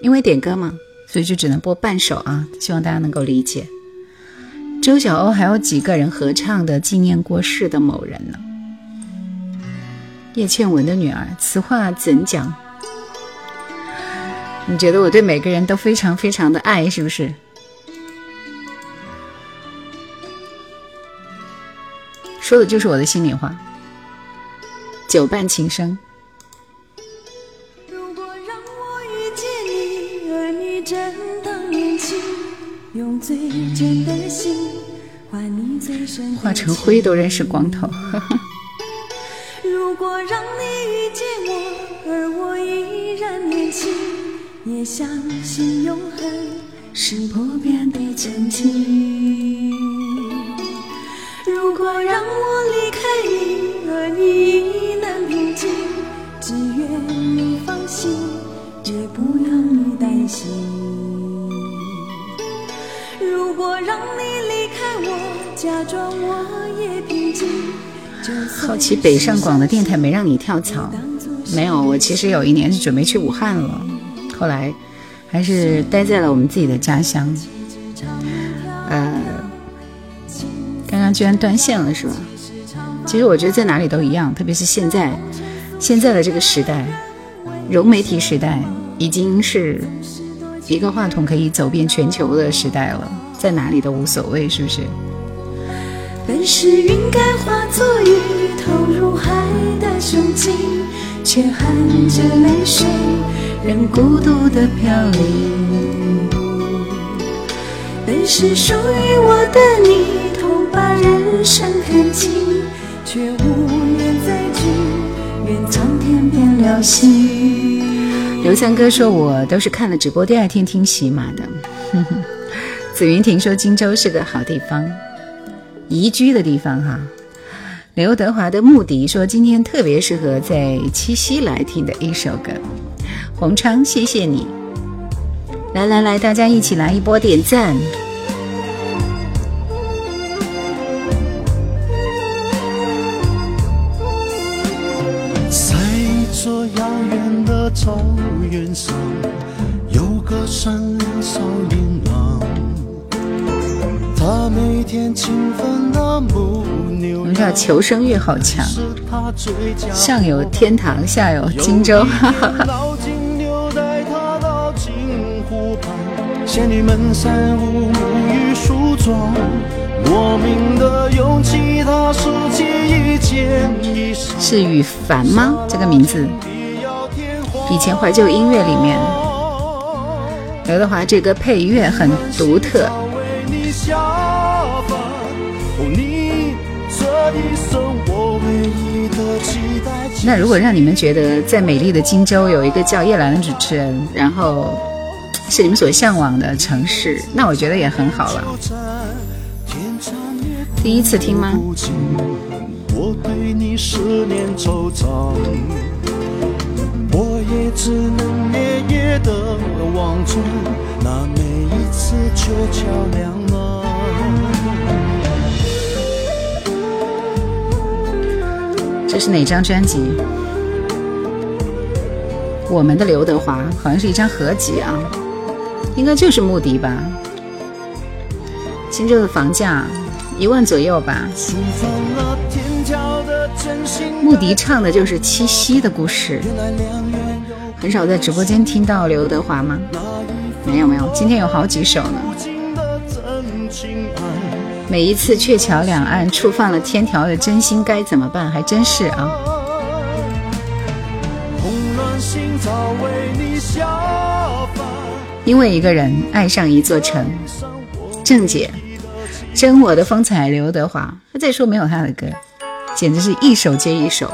因为点歌嘛，所以就只能播半首啊，希望大家能够理解。周晓鸥还有几个人合唱的《纪念过世的某人》呢？叶倩文的女儿，此话怎讲？你觉得我对每个人都非常非常的爱，是不是？说的就是我的心里话。久伴情深。用最真的心换你最深化成灰都认识光头。如果让你遇见我，而我依然年轻，也相信永恒是不变的曾经。如果让我离开你，而你平静，只愿你放心，绝不让你担心。如果让你离开我，假装我也平静。好奇北上广的电台没让你跳槽？没有，我其实有一年是准备去武汉了，后来还是待在了我们自己的家乡。呃。刚刚居然断线了，是吧？其实我觉得在哪里都一样，特别是现在，现在的这个时代，融媒体时代，已经是一个话筒可以走遍全球的时代了，在哪里都无所谓，是不是？本是云该化作雨，投入海的胸襟，却含着泪水，任孤独的飘零。本是属于我的你。把人生看尽，却无缘再聚，愿苍天变了心。刘三哥说：“我都是看了直播，第二天听喜马的。”紫云亭说：“荆州是个好地方，宜居的地方哈。”刘德华的《牧笛》说今天特别适合在七夕来听的一首歌。洪昌，谢谢你。来来来，大家一起来一波点赞。在这遥远的草原上，有个郎，他每天勤奋的牧牛我们叫求生欲好强，上有天堂，下有荆州。哈哈哈。老金牛带他到金湖畔，仙女们三五沐浴梳妆，莫名的勇气，一件。是羽凡吗？这个名字，以前怀旧音乐里面，刘德华这个配乐很独特。为你下凡，哦，你这一生我唯一的期待。那如果让你们觉得在美丽的荆州有一个叫叶兰的主持人，然后是你们所向往的城市，那我觉得也很好了。第一次听吗？我对你思念惆怅，只能夜夜的望着那每一次就桥亮了。这是哪张专辑？我们的刘德华好像是一张合集啊，应该就是穆迪吧。荆州的房价一万左右吧。穆迪唱的就是七夕的故事。很少在直播间听到刘德华吗？没有没有，今天有好几首呢。每一次鹊桥两岸触犯了天条的真心该怎么办？还真是啊。因为一个人爱上一座城，郑姐，真我的风采，刘德华。他再说没有他的歌，简直是一首接一首。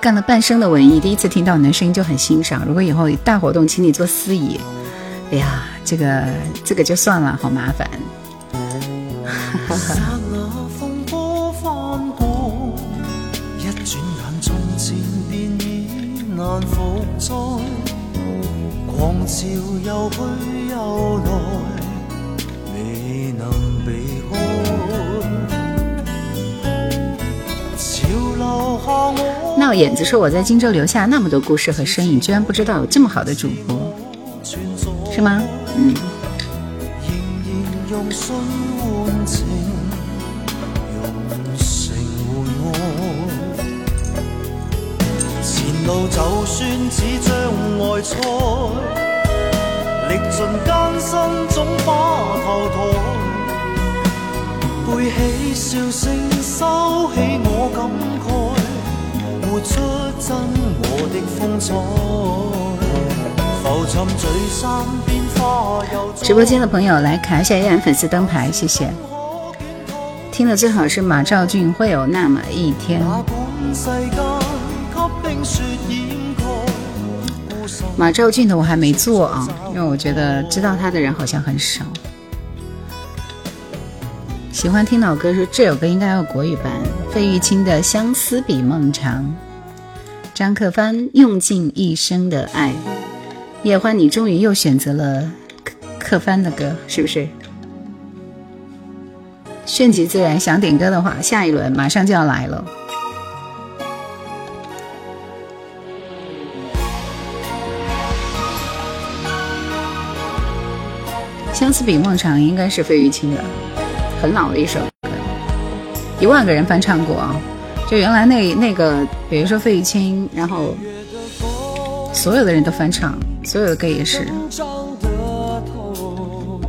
干了半生的文艺，第一次听到你的声音就很欣赏。如果以后大活动请你做司仪，哎呀，这个这个就算了，好麻烦。眼。子說我在荊州留下那麼多故事和身影，居然不知道有這麼好的主播，是嗎？嗯，仍然用心換情，用情換愛。前路就算似障礙賽，歷盡艱辛總把頭抬。背起笑聲，收起我感慨，活出真我的风采。直播间的朋友来看一下嫣嫣粉丝灯牌，谢谢。听的最好是马兆俊会有那么一天。马兆俊的我还没做啊，因为我觉得知道他的人好像很少。喜欢听老歌，说这首歌应该要国语版。費玉清的《相思比梦长》，张克帆用尽一生的爱。叶欢，你终于又选择了克克帆的歌，是不是？顺其自然，想点歌的话，下一轮马上就要来了。相思比梦长》应该是费玉清的，很老的一首歌，一万个人翻唱过啊！就原来那那个，比如说费玉清，然后所有的人都翻唱，所有的歌也是。長的痛，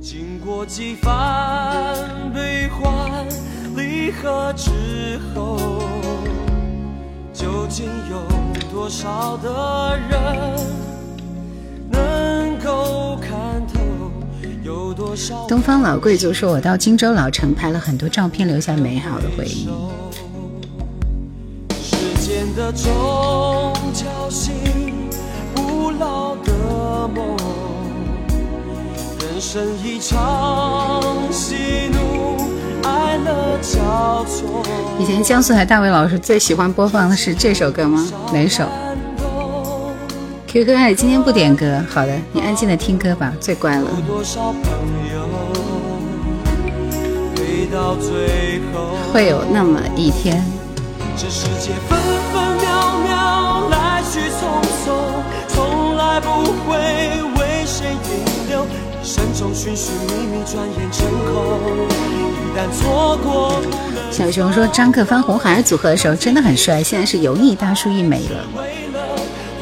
經過幾番悲欢离合之后，究竟有多少的人能够看透？有多少東方老贵族说：“我到荆州老城拍了很多照片，留下美好的回憶。時間的鐘敲醒不老的夢，人生一场喜怒哀樂交错。以前江苏台大伟老师最喜欢播放的是这首歌吗？哪首？QQ 爱今天不点歌，好的，你安静的听歌吧，最乖了。有多少朋友陪到最后？会有那么一天，这世界分分秒秒来去匆匆，从来不会为谁停留。一生中寻寻觅觅，转眼成空。一旦错过，小熊说张克帆红孩儿组合的时候真的很帅，现在是油腻大叔一枚了。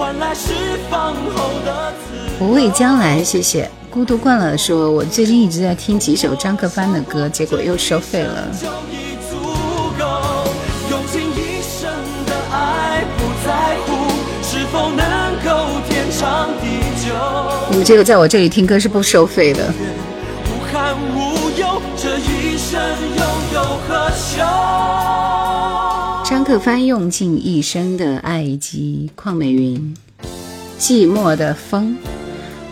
为了换来释放后的自由。不畏将来，谢谢。孤独惯了说，我最近一直在听几首张克帆的歌，结果又收费了。你们这个在我这里听歌是不收费的。无憾无忧，这一生又有何求？张克帆用尽一生的爱及邝美云，寂寞的风。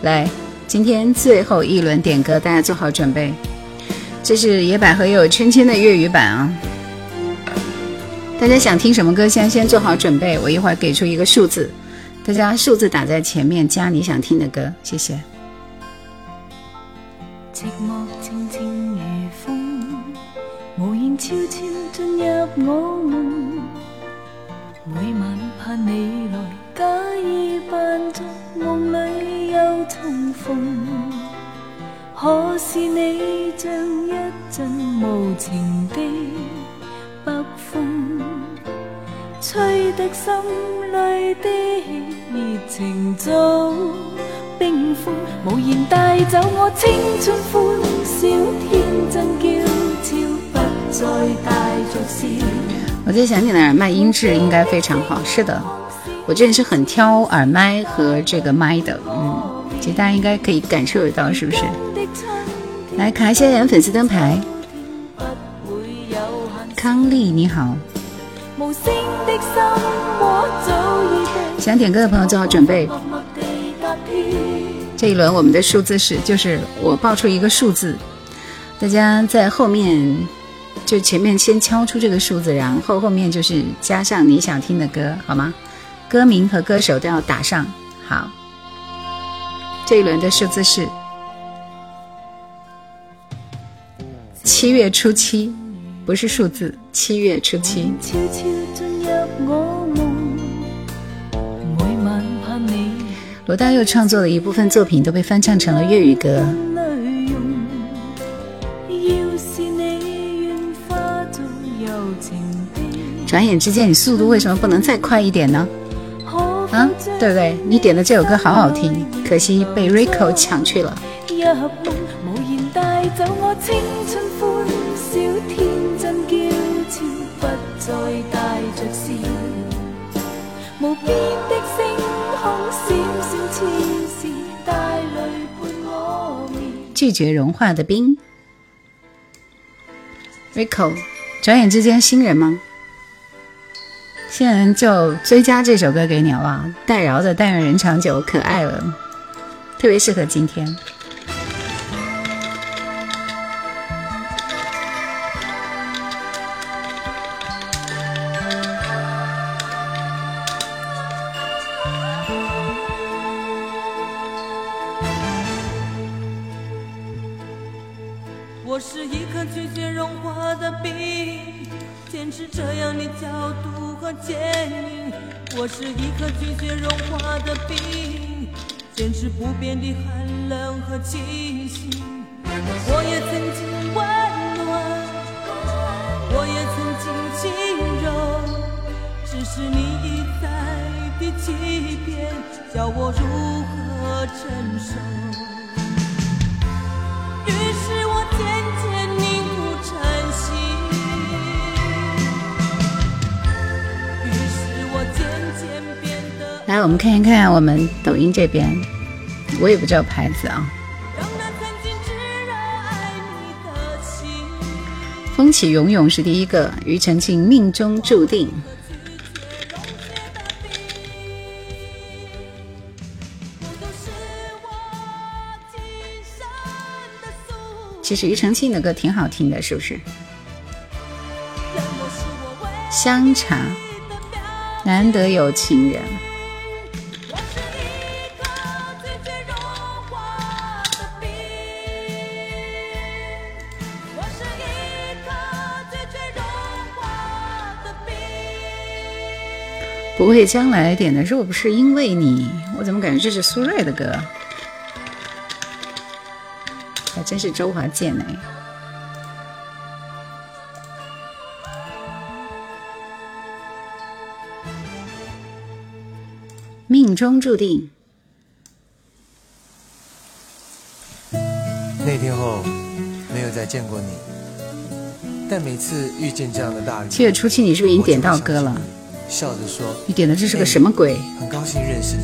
来，今天最后一轮点歌，大家做好准备。这是野百合也有圈圈的粤语版啊。大家想听什么歌，先先做好准备，我一会儿给出一个数字，大家数字打在前面，加你想听的歌，谢谢。寂寞悄悄進入我夢。每晚盼你來，假意扮作夢裏又重逢。可是你像一陣無情的北風，吹得心裏的熱情早冰封，無言帶走我青春歡笑，天真嬌俏，不再帶着笑。我在想你的耳麦音质应该非常好，是的，我这人是很挑耳麦和这个麦的，嗯，其实大家应该可以感受得到，是不是？来卡一下人粉丝灯牌，康丽你好，想點歌的朋友做好準備。默默地踏遍。这一輪我們的數字是，就是我报出一個數字，大家在後面就前面先敲出这个数字，然后后面就是加上你想听的歌，好吗？歌名和歌手都要打上。好，这一轮的数字是七月初七，不是数字，七月初七。悄悄進入我夢，每晚盼你羅大佑创作的一部分作品都被翻唱成了粤语歌。的，轉眼之間，你速度為什麼不能再快一點呢？啊否，將對不對？你點的這首歌好好聽，可惜被 Rico 搶去了。入夢，無言帶走我青春歡笑，天真嬌俏，不再帶着笑。無邊的星空閃閃似是帶淚伴我眠。拒絕融化的冰，Rico，轉眼之間新人嗎？现在就追加这首歌给你好不好？戴娆的《但愿人长久》可爱了，特别适合今天。我是一颗拒绝融化的冰，坚持这样的角度和坚硬。我是一颗拒绝融化的冰，坚持不变的寒冷和清醒。我也曾经温暖，我也曾经轻柔，只是你一再的欺骗，叫我如何承受？我们看一看我们抖音这边，我也不知道牌子啊。让那曾经炙热爱你的心，風起湧湧是第一个，庾澄庆命中注定。其实庾澄庆的歌挺好听的，是不是？香茶，难得有情人。不会将来点的若不是因为你，我怎么感觉这是苏芮的歌？还真是周华健呢。命中注定。那天后没有再见过你，但每次遇见这样的大雨，七月初七，你是不是已经点到歌了？笑着说：“你点的这是个什么鬼？”很高兴认识你。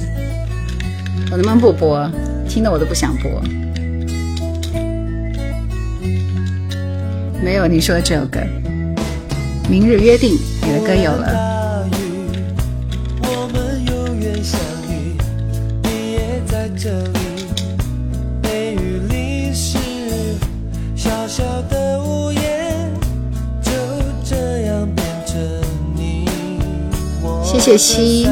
我能不能不播？听得我都不想播。没有你说的这首歌。明日约定，你的歌有了。谢希，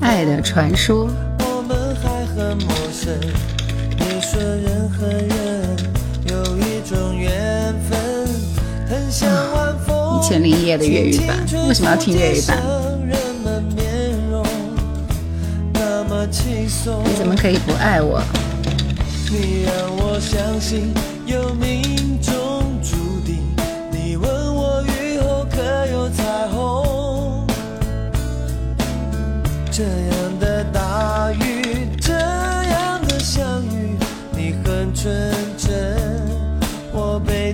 爱的传说。一千零一夜的粤语版，为什么要听粤语版？你怎么可以不爱我？这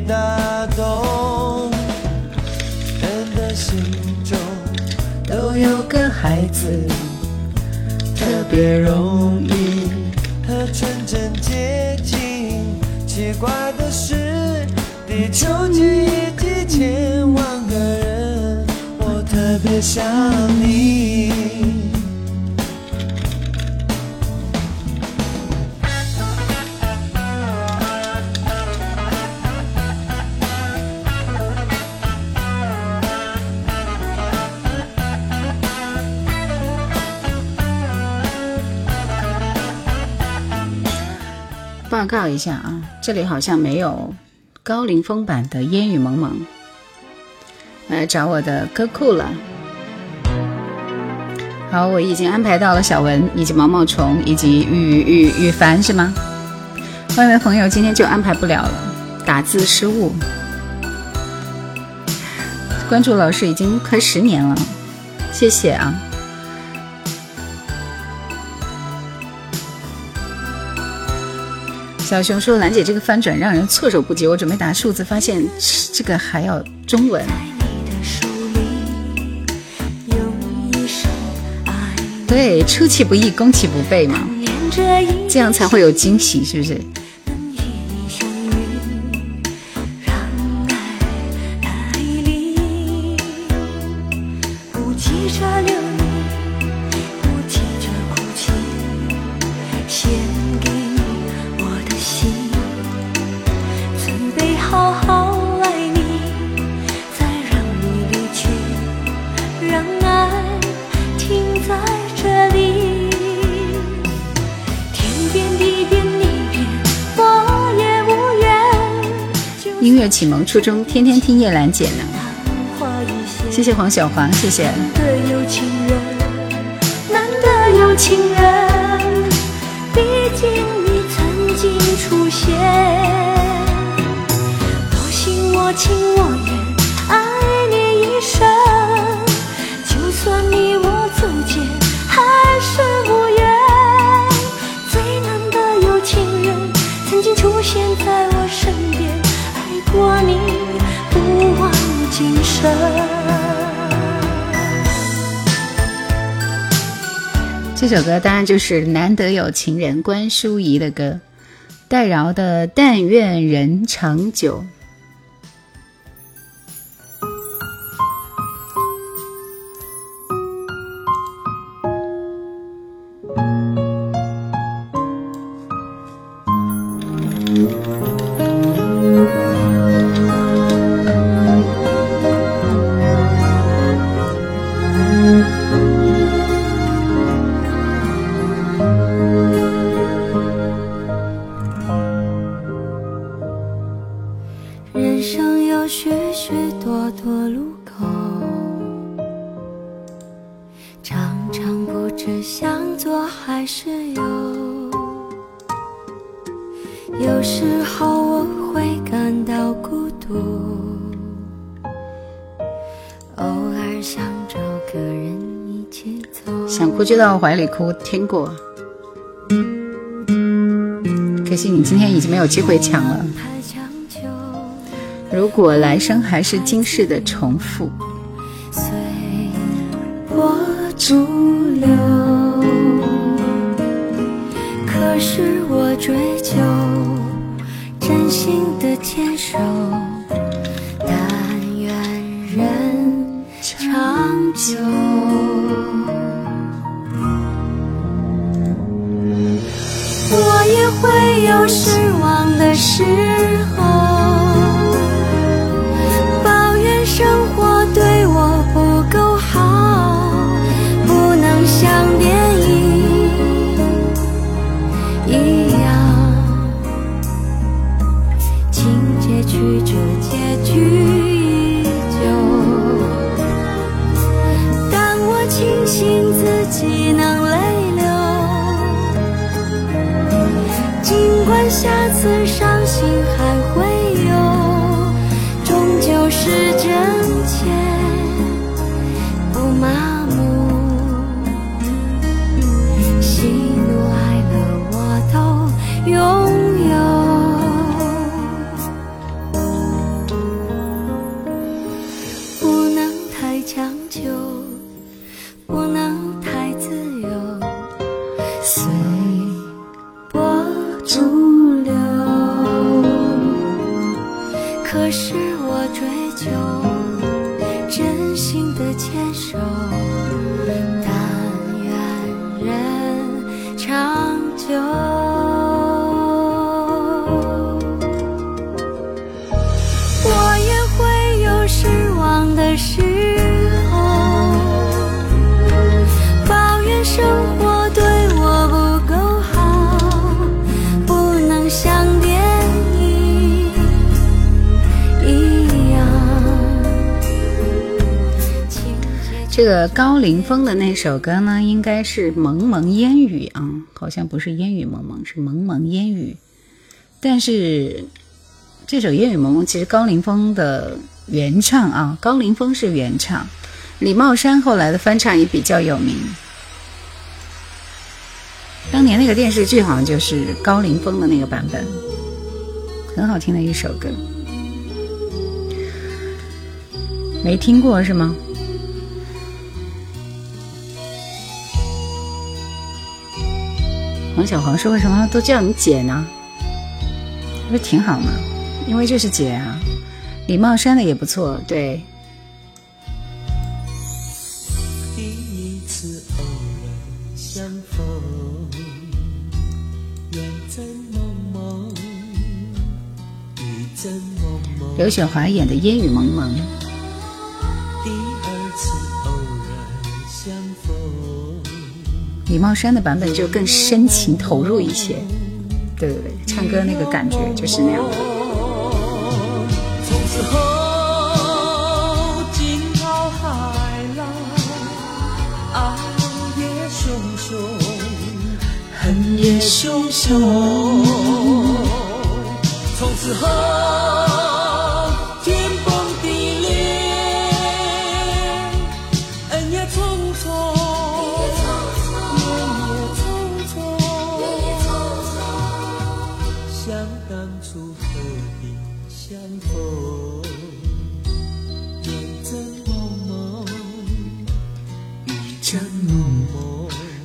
打动。人的心中都有个孩子，特别容易和纯真接近。奇怪的是，地球几亿几千万个人，我特别想你。报告一下啊，这里好像没有高凌风版的《烟雨蒙蒙》，来找我的歌库了。好，我已经安排到了小文以及毛毛虫以及雨雨雨凡是吗？外面朋友今天就安排不了了，打字失误。关注老师已经快十年了，谢谢啊。小熊说：“兰姐，这个翻转让人措手不及。我准备打数字，发现这个还要中文。对，出其不意，攻其不备嘛，这样才会有惊喜，是不是？”启蒙初中，天天听叶兰姐呢。谢谢黄小华，谢谢。难得有情人，难得有情人，毕竟你曾经出现。多心我情我愿，这首歌当然就是难得有情人关淑怡的歌，戴娆的《但愿人长久》。生有许许多多路口，常常不知向左还是右。有时候我会感到孤独，偶尔想找个人一起走。想哭就到怀里哭，听过。可惜你今天已经没有机会抢了。如果来生还是今世的重复，随波逐流。可是我追求真心的牵手，但愿人长久。我也会有失望的时风的那首歌呢，应该是《蒙蒙烟雨》啊，好像不是烟雨蒙蒙，是蒙蒙烟雨。但是这首《烟雨蒙蒙》其实高凌风的原唱啊，高凌风是原唱，李茂山后来的翻唱也比较有名。当年那个电视剧好像就是高凌风的那个版本，很好听的一首歌。没听过是吗？黄小黄说：“为什么都叫你姐呢？不是挺好吗？因为就是姐啊。”李茂山的也不错，对。第一次偶然相逢，缘真茫茫，雨真蒙蒙。刘雪华演的《烟雨蒙蒙》，李茂山的版本就更深情投入一些。对对对，唱歌那个感觉就是那样的。从此后惊涛骇浪，爱也汹汹，恨也汹汹。从此后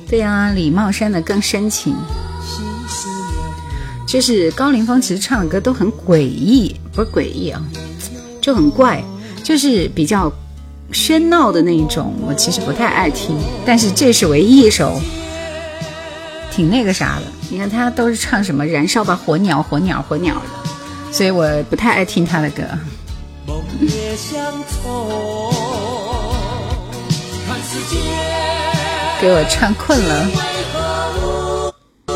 对呀、李茂山的更深情。就是高凌风其实唱的歌都很诡异，不是诡异啊，就很怪，就是比较喧闹的那一种，我其实不太爱听。但是这是唯一一首挺那个啥的，你看他都是唱什么“燃烧吧火鸟，火鸟，火鸟”的，所以我不太爱听他的歌。梦也相从，看世界给我唱困了。为何物，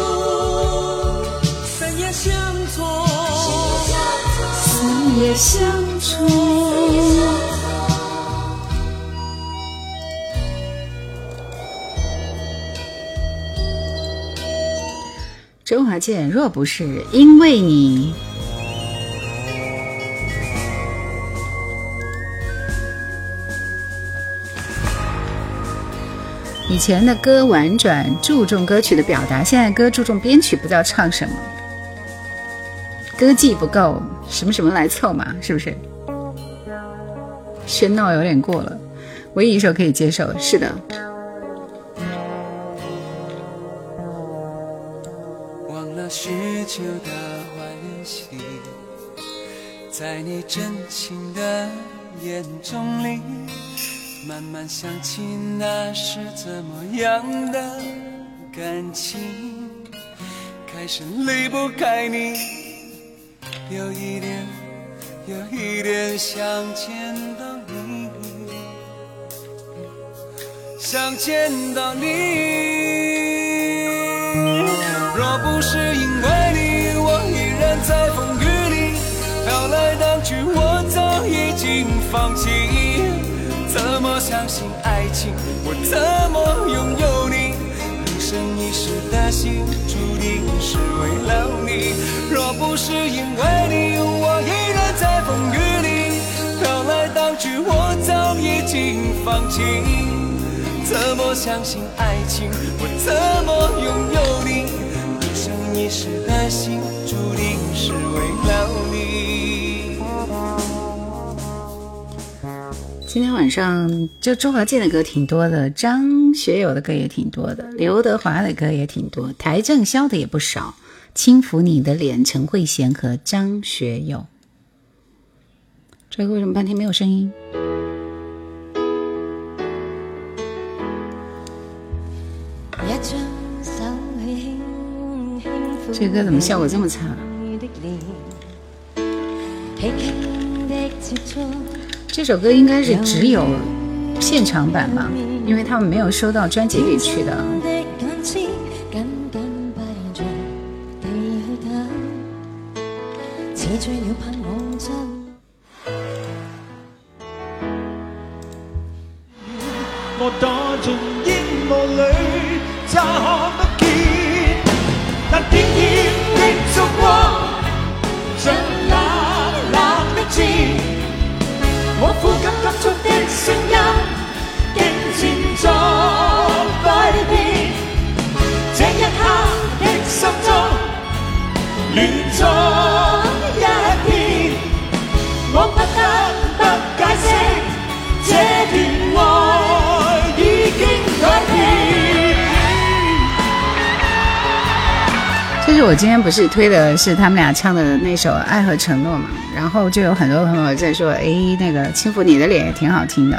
生也相从，死也相错。周华健，若不是因为你。以前的歌婉转，注重歌曲的表达；现在歌注重编曲，不知道唱什么，歌技不够，什么什么来凑嘛，是不是？喧闹有点过了，唯一一首可以接受，是的。忘了许久的欢喜，在你真情的眼中里。慢慢想起那是怎么样的感情，开始离不开你，有一点，有一点想见到你，想见到你。若不是因为你，我依然在风雨里飘来荡去，我早已经放弃。怎么相信爱情？我怎么拥有你？一生一世的心，注定是为了你。若不是因为你，我依然在风雨里飘来荡去，我早已经放弃。怎么相信爱情？我怎么拥有你？一生一世的心，注定是为了你。今天晚上就周华健的歌挺多的，张学友的歌也挺多的，刘德华的歌也挺多，邰正宵的也不少。轻抚你的脸，陈慧娴和张学友。这个为什么半天没有声音？这歌怎么效果这么差？这首歌应该是只有现场版吧，因为他们没有收到专辑里去的。就是我今天不是推的是他们俩唱的那首《爱和承诺》嘛，然后就有很多朋友在说，哎，那个轻抚你的脸也挺好听的。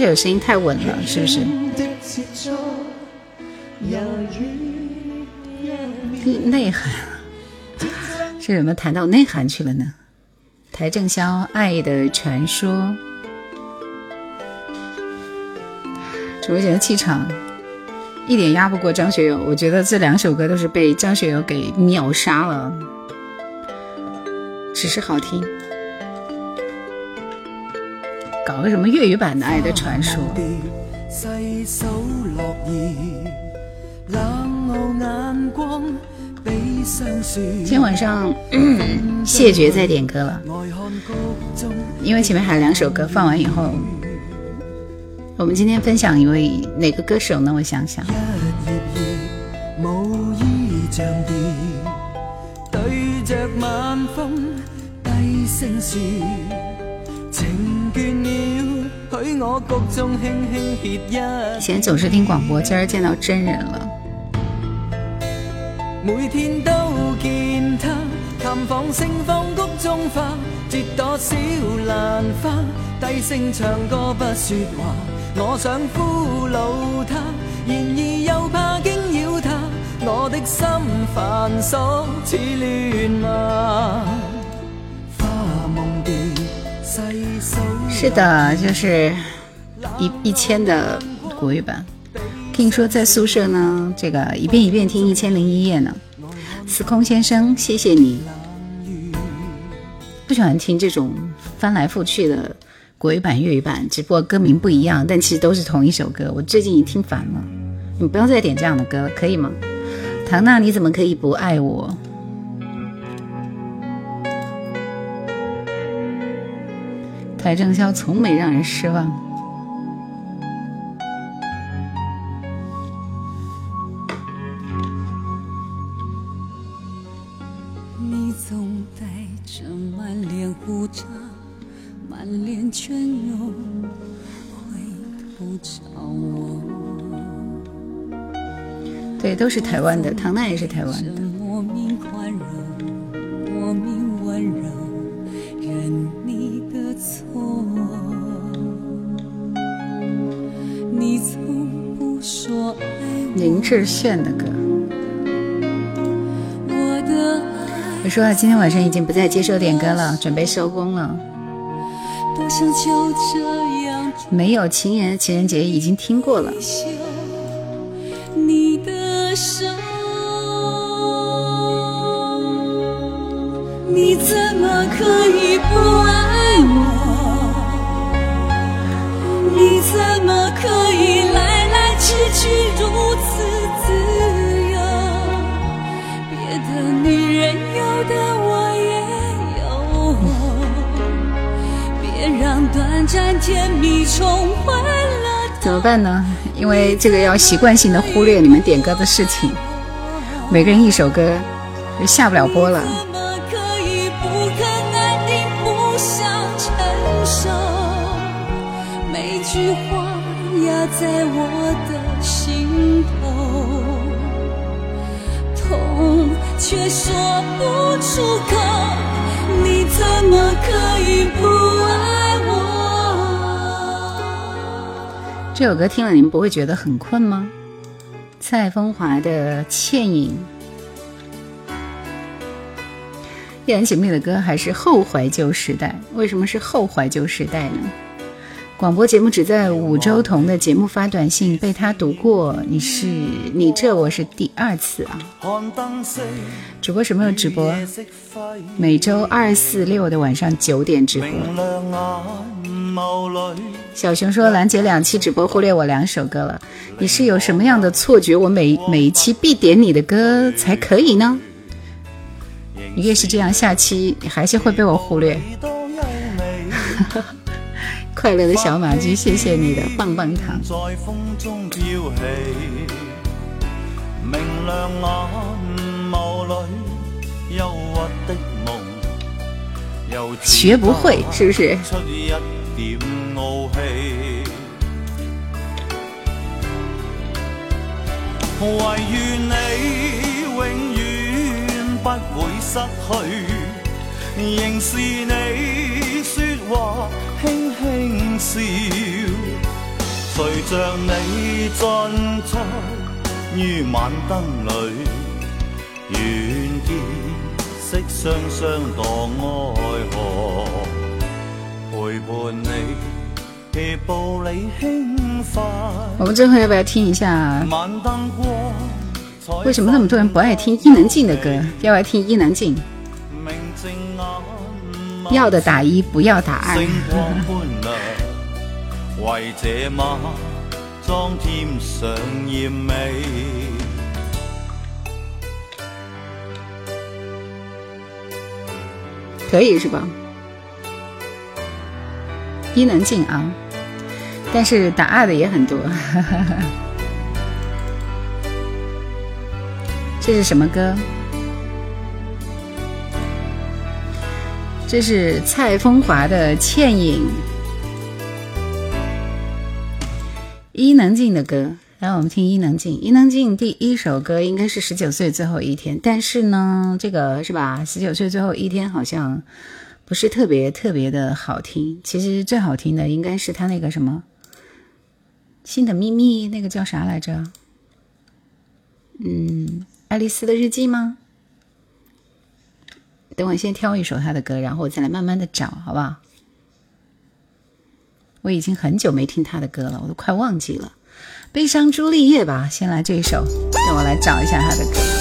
学友声音太稳了，是不是？内涵，是怎么谈到内涵去了呢？邰正宵《爱的传说》，主播姐的气场一点压不过张学友，我觉得这两首歌都是被张学友给秒杀了，只是好听。搞个什么粤语版的《爱的传说》？今天晚上谢绝再点歌了，因为前面还有两首歌，放完以后，我们今天分享一位哪个歌手呢？我想想。随着晚风低声说，情以前总是听广播，今儿见到真人了。每天都盛放谷中花，折朵小兰花，低声唱歌不说话。我想俘然而又怕我的心繁琐似乱麻。是的，就是一一千的国语版。听说在宿舍呢，这个一遍一遍听《一千零一夜》呢。司空先生，谢谢你。不喜欢听这种翻来覆去的国语版、粤语版，只不过歌名不一样，但其实都是同一首歌。我最近已经听烦了，你不要再点这样的歌了，可以吗？唐娜，你怎么可以不爱我？邰正宵从没让人失望。你总带着满脸胡渣，满脸倦容，回头找我对，都是台湾的，唐娜也是台湾的。林志炫的歌。我说啊今天晚上已经不再接受点歌了，准备收工了。没有情人情人节已经听过了。你怎么可以不爱我？你怎么可以来来去去如的我也有，别让短暂甜蜜冲坏了。怎么办呢？因为这个要习惯性的忽略你们点歌的事情，每个人一首歌就下不了播了。在我却说不出口。你怎么可以不爱我？这首歌听了，你们不会觉得很困吗？蔡枫华的《倩影》。依然节目的歌还是后怀旧时代，为什么是后怀旧时代呢？广播节目只在五周同的节目发短信被他读过，你是你这我是第二次啊。主播什么时候直播？每周二、四、六的晚上九点直播。小熊说兰姐两期直播忽略我两首歌了，你是有什么样的错觉？我每每一期必点你的歌才可以呢？你越是这样，下期你还是会被我忽略。快乐的小马驹，谢谢你的棒棒糖。学不会是不是？唯愿你永远不会失去，仍是你说话。轻轻笑，随着你于双双荡爱河，陪伴你。我们最后要不要听一下？为什么那么多人不爱听伊能静的歌？要不要听伊能静？要的打一，不要打二。可以是吧？伊能静啊，但是打二的也很多。这是什么歌？这是蔡枫华的《倩影》，伊能静的歌。来，我们听伊能静。伊能静第一首歌应该是《十九岁最后一天》，但是呢，这个是吧？《十九岁最后一天》好像不是特别特别的好听。其实最好听的应该是他那个什么《新的秘密》，那个叫啥来着？嗯，《爱丽丝的日记》吗？等我先挑一首他的歌，然后我再来慢慢的找，好不好？我已经很久没听他的歌了，我都快忘记了。悲伤朱丽叶吧，先来这一首，让我来找一下他的歌。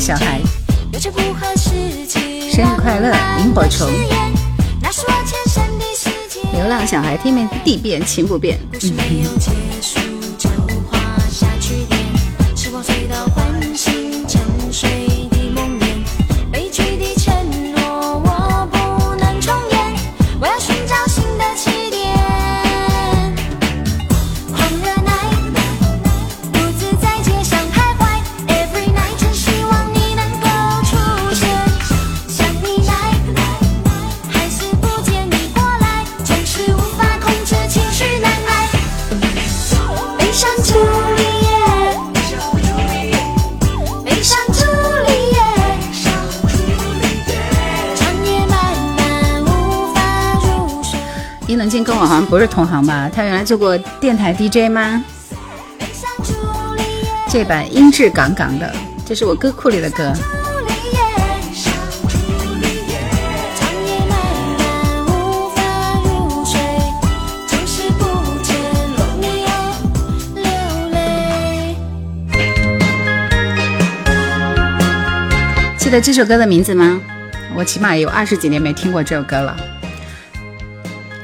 小孩，生日快乐，萤火虫。流浪小孩，天变地变，情不变。跟我好像不是同行吧？他原来做过电台 DJ 吗？这版音质杠杠的，这是我歌库里的歌。记得这首歌的名字吗？我起码有二十几年没听过这首歌了。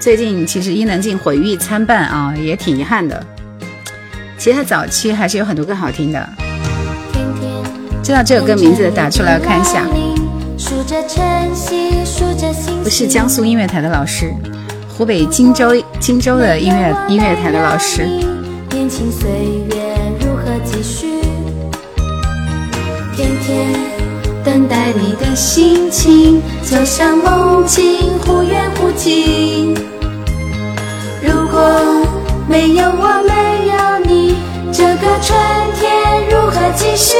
最近其实伊能静毁誉参半啊，也挺遗憾的。其实她早期还是有很多歌好听的。知道这首歌名字的打出来看一下。不是江苏音乐台的老师，湖北荆州荆州的音乐音乐台的老师。年轻岁月如何继续？天天等待你的心情，就像梦境忽远忽近。如果没有我，没有你，这个春天如何继续？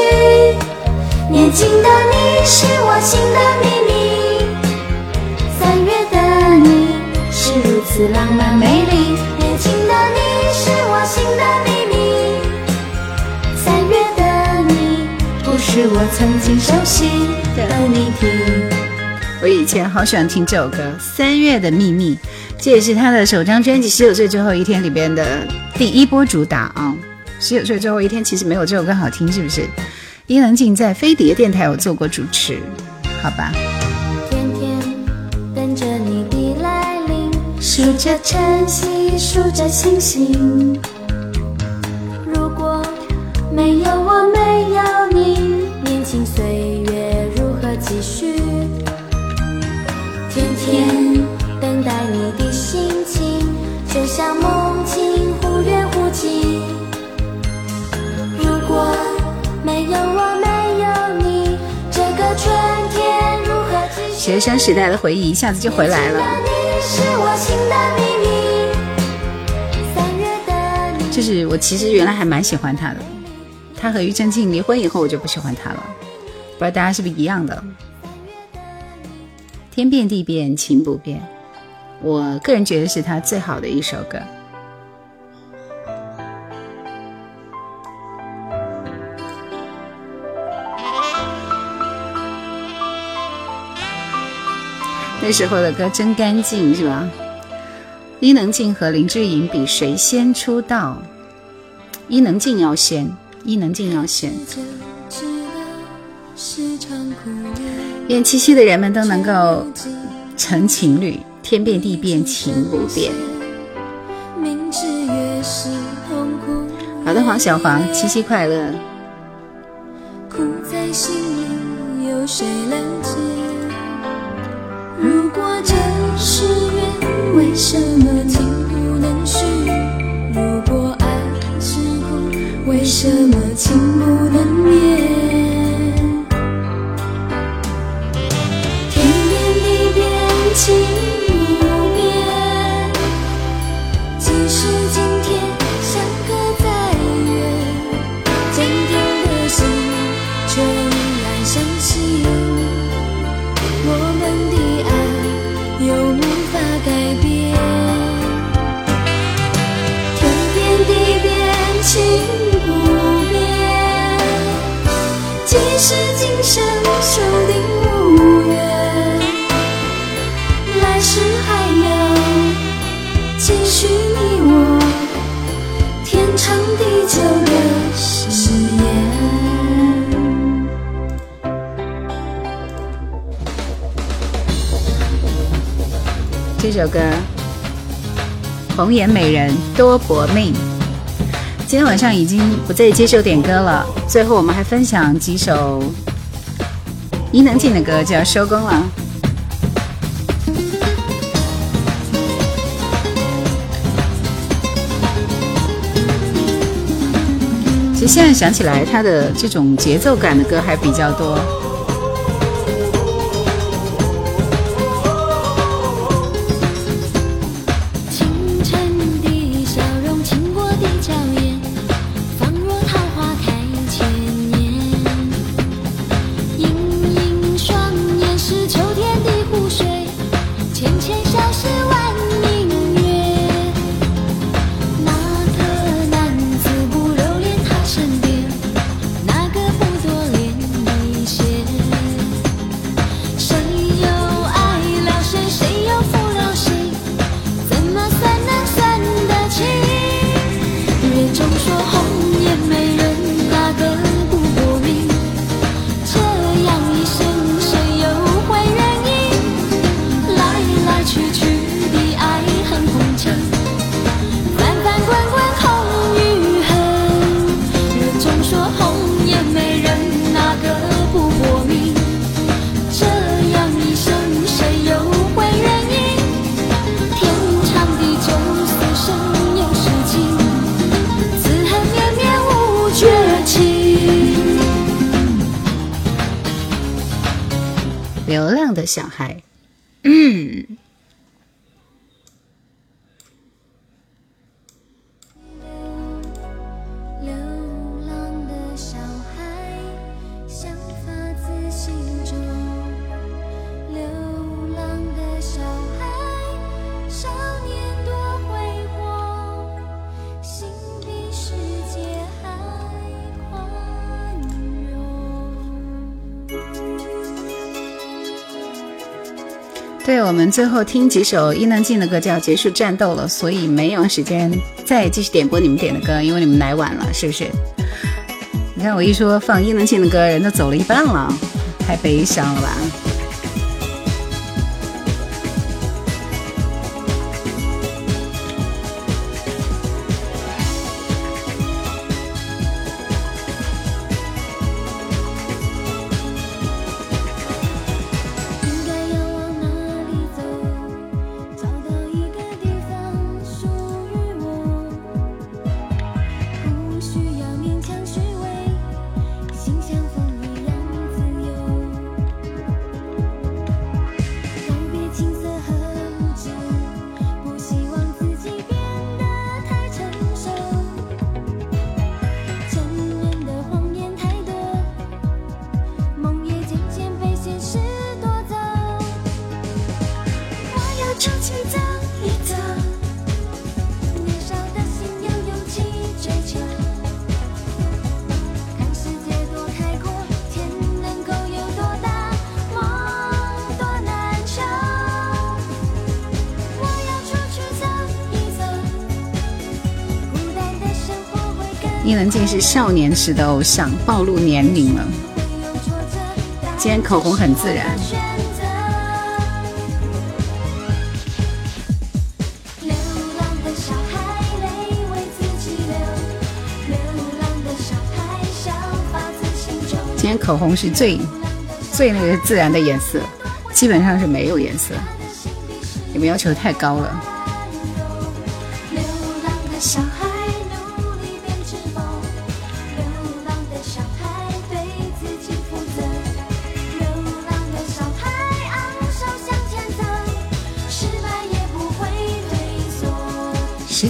年轻的你是我心的秘密，三月的你是如此浪漫美丽。年轻的你是我心的秘密，三月的你不是我曾经熟悉的你听。我以前好喜欢听这首歌《三月的秘密》。这也是他的首张专辑《十九岁最后一天》里边的第一波主打啊！十九岁最后一天其实没有这首歌好听，是不是？伊能静在飞碟电台有做过主持，好吧。天天等着你的来临，数着晨曦，数着星星。如果没有学生时代的回忆一下子就回来了。就是我其实原来还蛮喜欢他的，他和庾澄庆离婚以后，我就不喜欢他了。不知道大家是不是一样的？天变地变，情不变。我个人觉得是他最好的一首歌。那时候的歌真干净，是吧？伊能静和林志颖比谁先出道？伊能静要先，伊能静要先。愿七夕的人们都能够成情侣。天变地变，情不变。好的，黄小黄，七夕快乐。苦在心里，有谁了解？为什么情不能续？如果爱是苦，为什么情歌《红颜美人多薄命》。今天晚上已经不再接受点歌了，最后我们还分享几首伊能静的歌，就要收工了。其实现在想起来，他的这种节奏感的歌还比较多。的小孩，嗯，对我们最后听几首伊能静的歌就要结束战斗了，所以没有时间再继续点播你们点的歌，因为你们来晚了，是不是？你看我一说放伊能静的歌，人都走了一半了，太悲伤了吧？是少年时的偶像，暴露年龄了。今天口红很自然。今天口红是最最那个自然的颜色，基本上是没有颜色。你们要求太高了。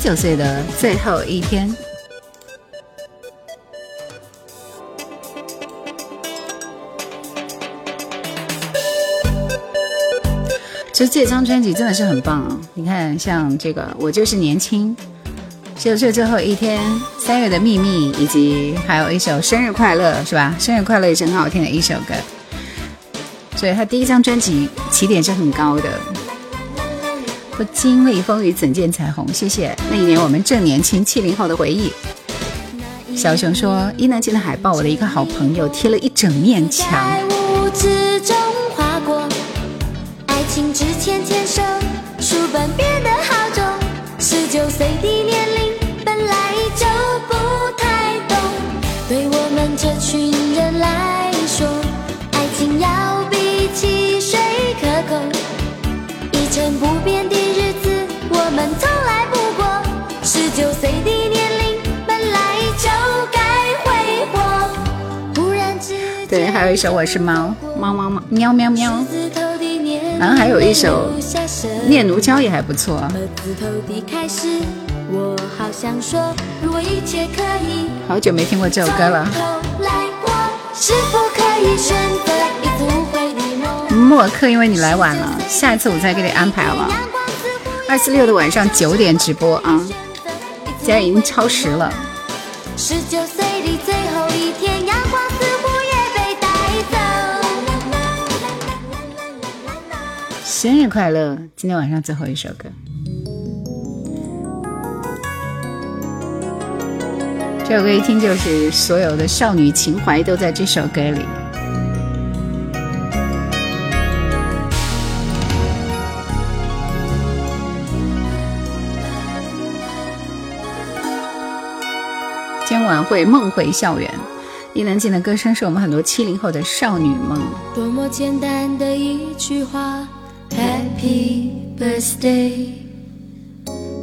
九岁的最后一天，其实这张专辑真的是很棒啊！你看，像这个《我就是年轻》，十九岁最后一天，《三月的秘密》，以及还有一首《生日快乐》，是吧？《生日快乐》也是很好听的一首歌。所以他第一张专辑起点是很高的。不经历风雨怎见彩虹？谢谢。那一年我们正年轻，七零后的回忆。小熊说，伊能静的海报，我的一个好朋友贴了一整面墙。爱情之前牵手，书本对，还有一首我是猫，猫猫猫，喵喵喵。然后还有一首念奴娇也还不错。好想说，如果一切可以好久没听过这首歌了。从头来过，是否可以选择一次回的梦？默克，因为你来晚了，下一次我再给你安排好不二四六的晚上九点直播啊，现在已经超时了。十九岁的最后一天，生日快乐！今天晚上最后一首歌。这首歌一听就是所有的少女情怀都在这首歌里。今晚会梦回校园，伊能静的歌声是我们很多七零后的少女梦。多么简单的一句话，Happy Birthday。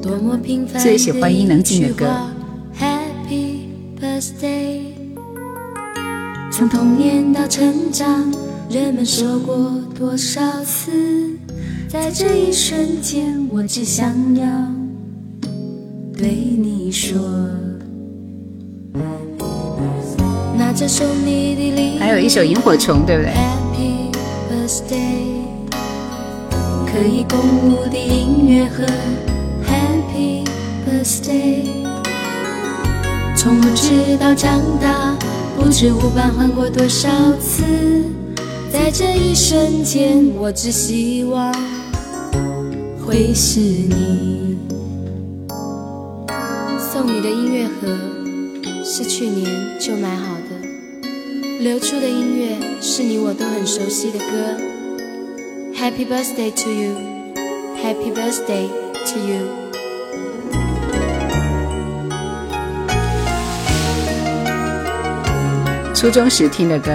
多么平凡最喜欢伊能静的歌，Happy Birthday。从童年到成长，人们说过多少次，在这一瞬间，我只想要对你说。拿着送你的礼物，还有一首萤火虫，对不对？Happy birthday，可以共舞的音乐盒，Happy birthday。从无知到长大，不知无伴换过多少次，在这一瞬间，我只希望会是你。送你的音乐盒是去年就买好的。流出的音乐是你我都很熟悉的歌。Happy birthday to you, Happy birthday to you。初中时听的歌。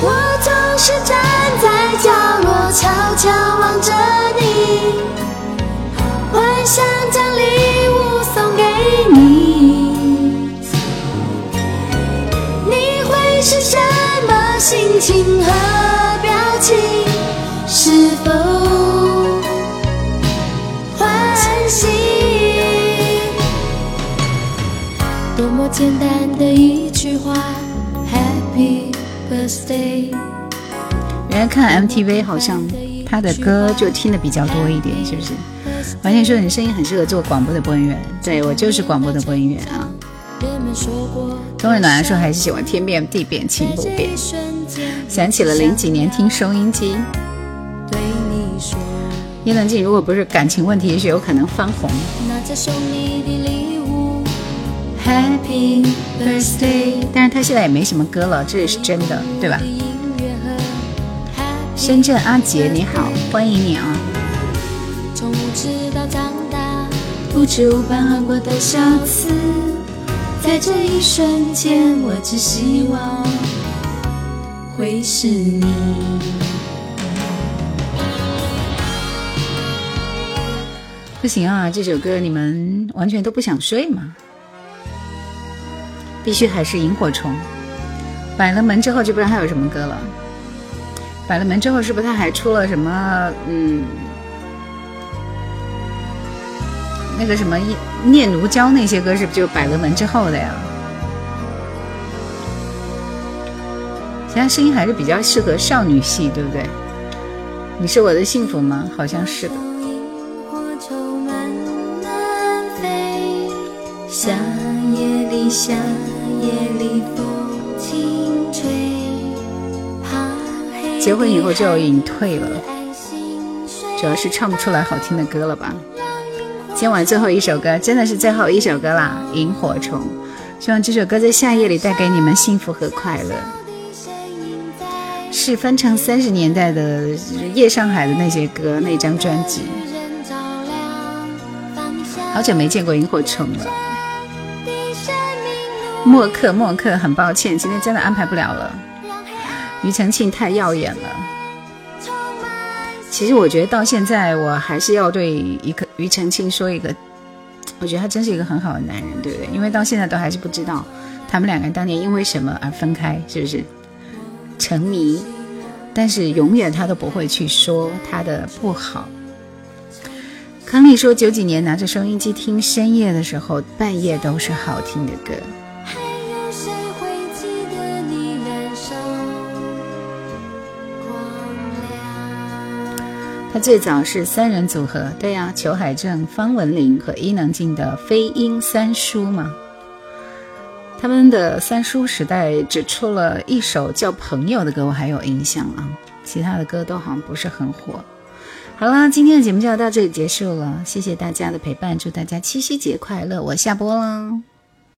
我总是站在角落，悄悄望着你，幻想将礼物送给你。心情和表情？是否欢喜？多么简单的一句话，Happy Birthday。原来看 MTV 好像他的歌就听的比较多一点，是不是？完全说你声音很适合做广播的播音员，对我就是广播的播音员啊。冬日暖说还是喜欢天变地变情不变，想起了零几年听收音机。对你说，伊能静如果不是感情问题，也许有可能翻红。送你的礼物，Happy Birthday。但是他现在也没什么歌了，这也是真的，对吧？深圳阿杰你好，欢迎你啊！从无知到长大，不知无伴换过多少次，在这一瞬间，我只希望会是你。不行啊，这首歌你们完全都不想睡吗？必须还是萤火虫。摆了门之后就不知道还有什么歌了。摆了门之后是不是他还出了什么？嗯，那个什么念念奴娇那些歌是不是就摆了门之后的呀？其他声音还是比较适合少女系，对不对？你是我的幸福吗？好像是的。夏夜里，夏夜里，风轻吹。结婚以后就隐退了，主要是唱不出来好听的歌了吧？今晚最后一首歌，真的是最后一首歌啦，《萤火虫》。希望这首歌在夏夜里带给你们幸福和快乐。是翻唱三十年代的夜上海的那些歌，那张专辑。好久没见过萤火虫了。默克，默克，很抱歉，今天真的安排不了了。庾澄庆太耀眼了。其实我觉得到现在，我还是要对一个庾澄庆说一个，我觉得他真是一个很好的男人，对不对？因为到现在都还是不知道他们两个人当年因为什么而分开，是不是？沉迷，但是永远他都不会去说他的不好。康利说，九几年拿着收音机听深夜的时候，半夜都是好听的歌。他最早是三人组合，对呀，裘海正、方文琳和伊能静的飞鹰三叔嘛。他们的三叔时代只出了一首叫《朋友》的歌，我还有印象啊，其他的歌都好像不是很火。好啦，今天的节目就要到这里结束了，谢谢大家的陪伴，祝大家七夕节快乐，我下播了。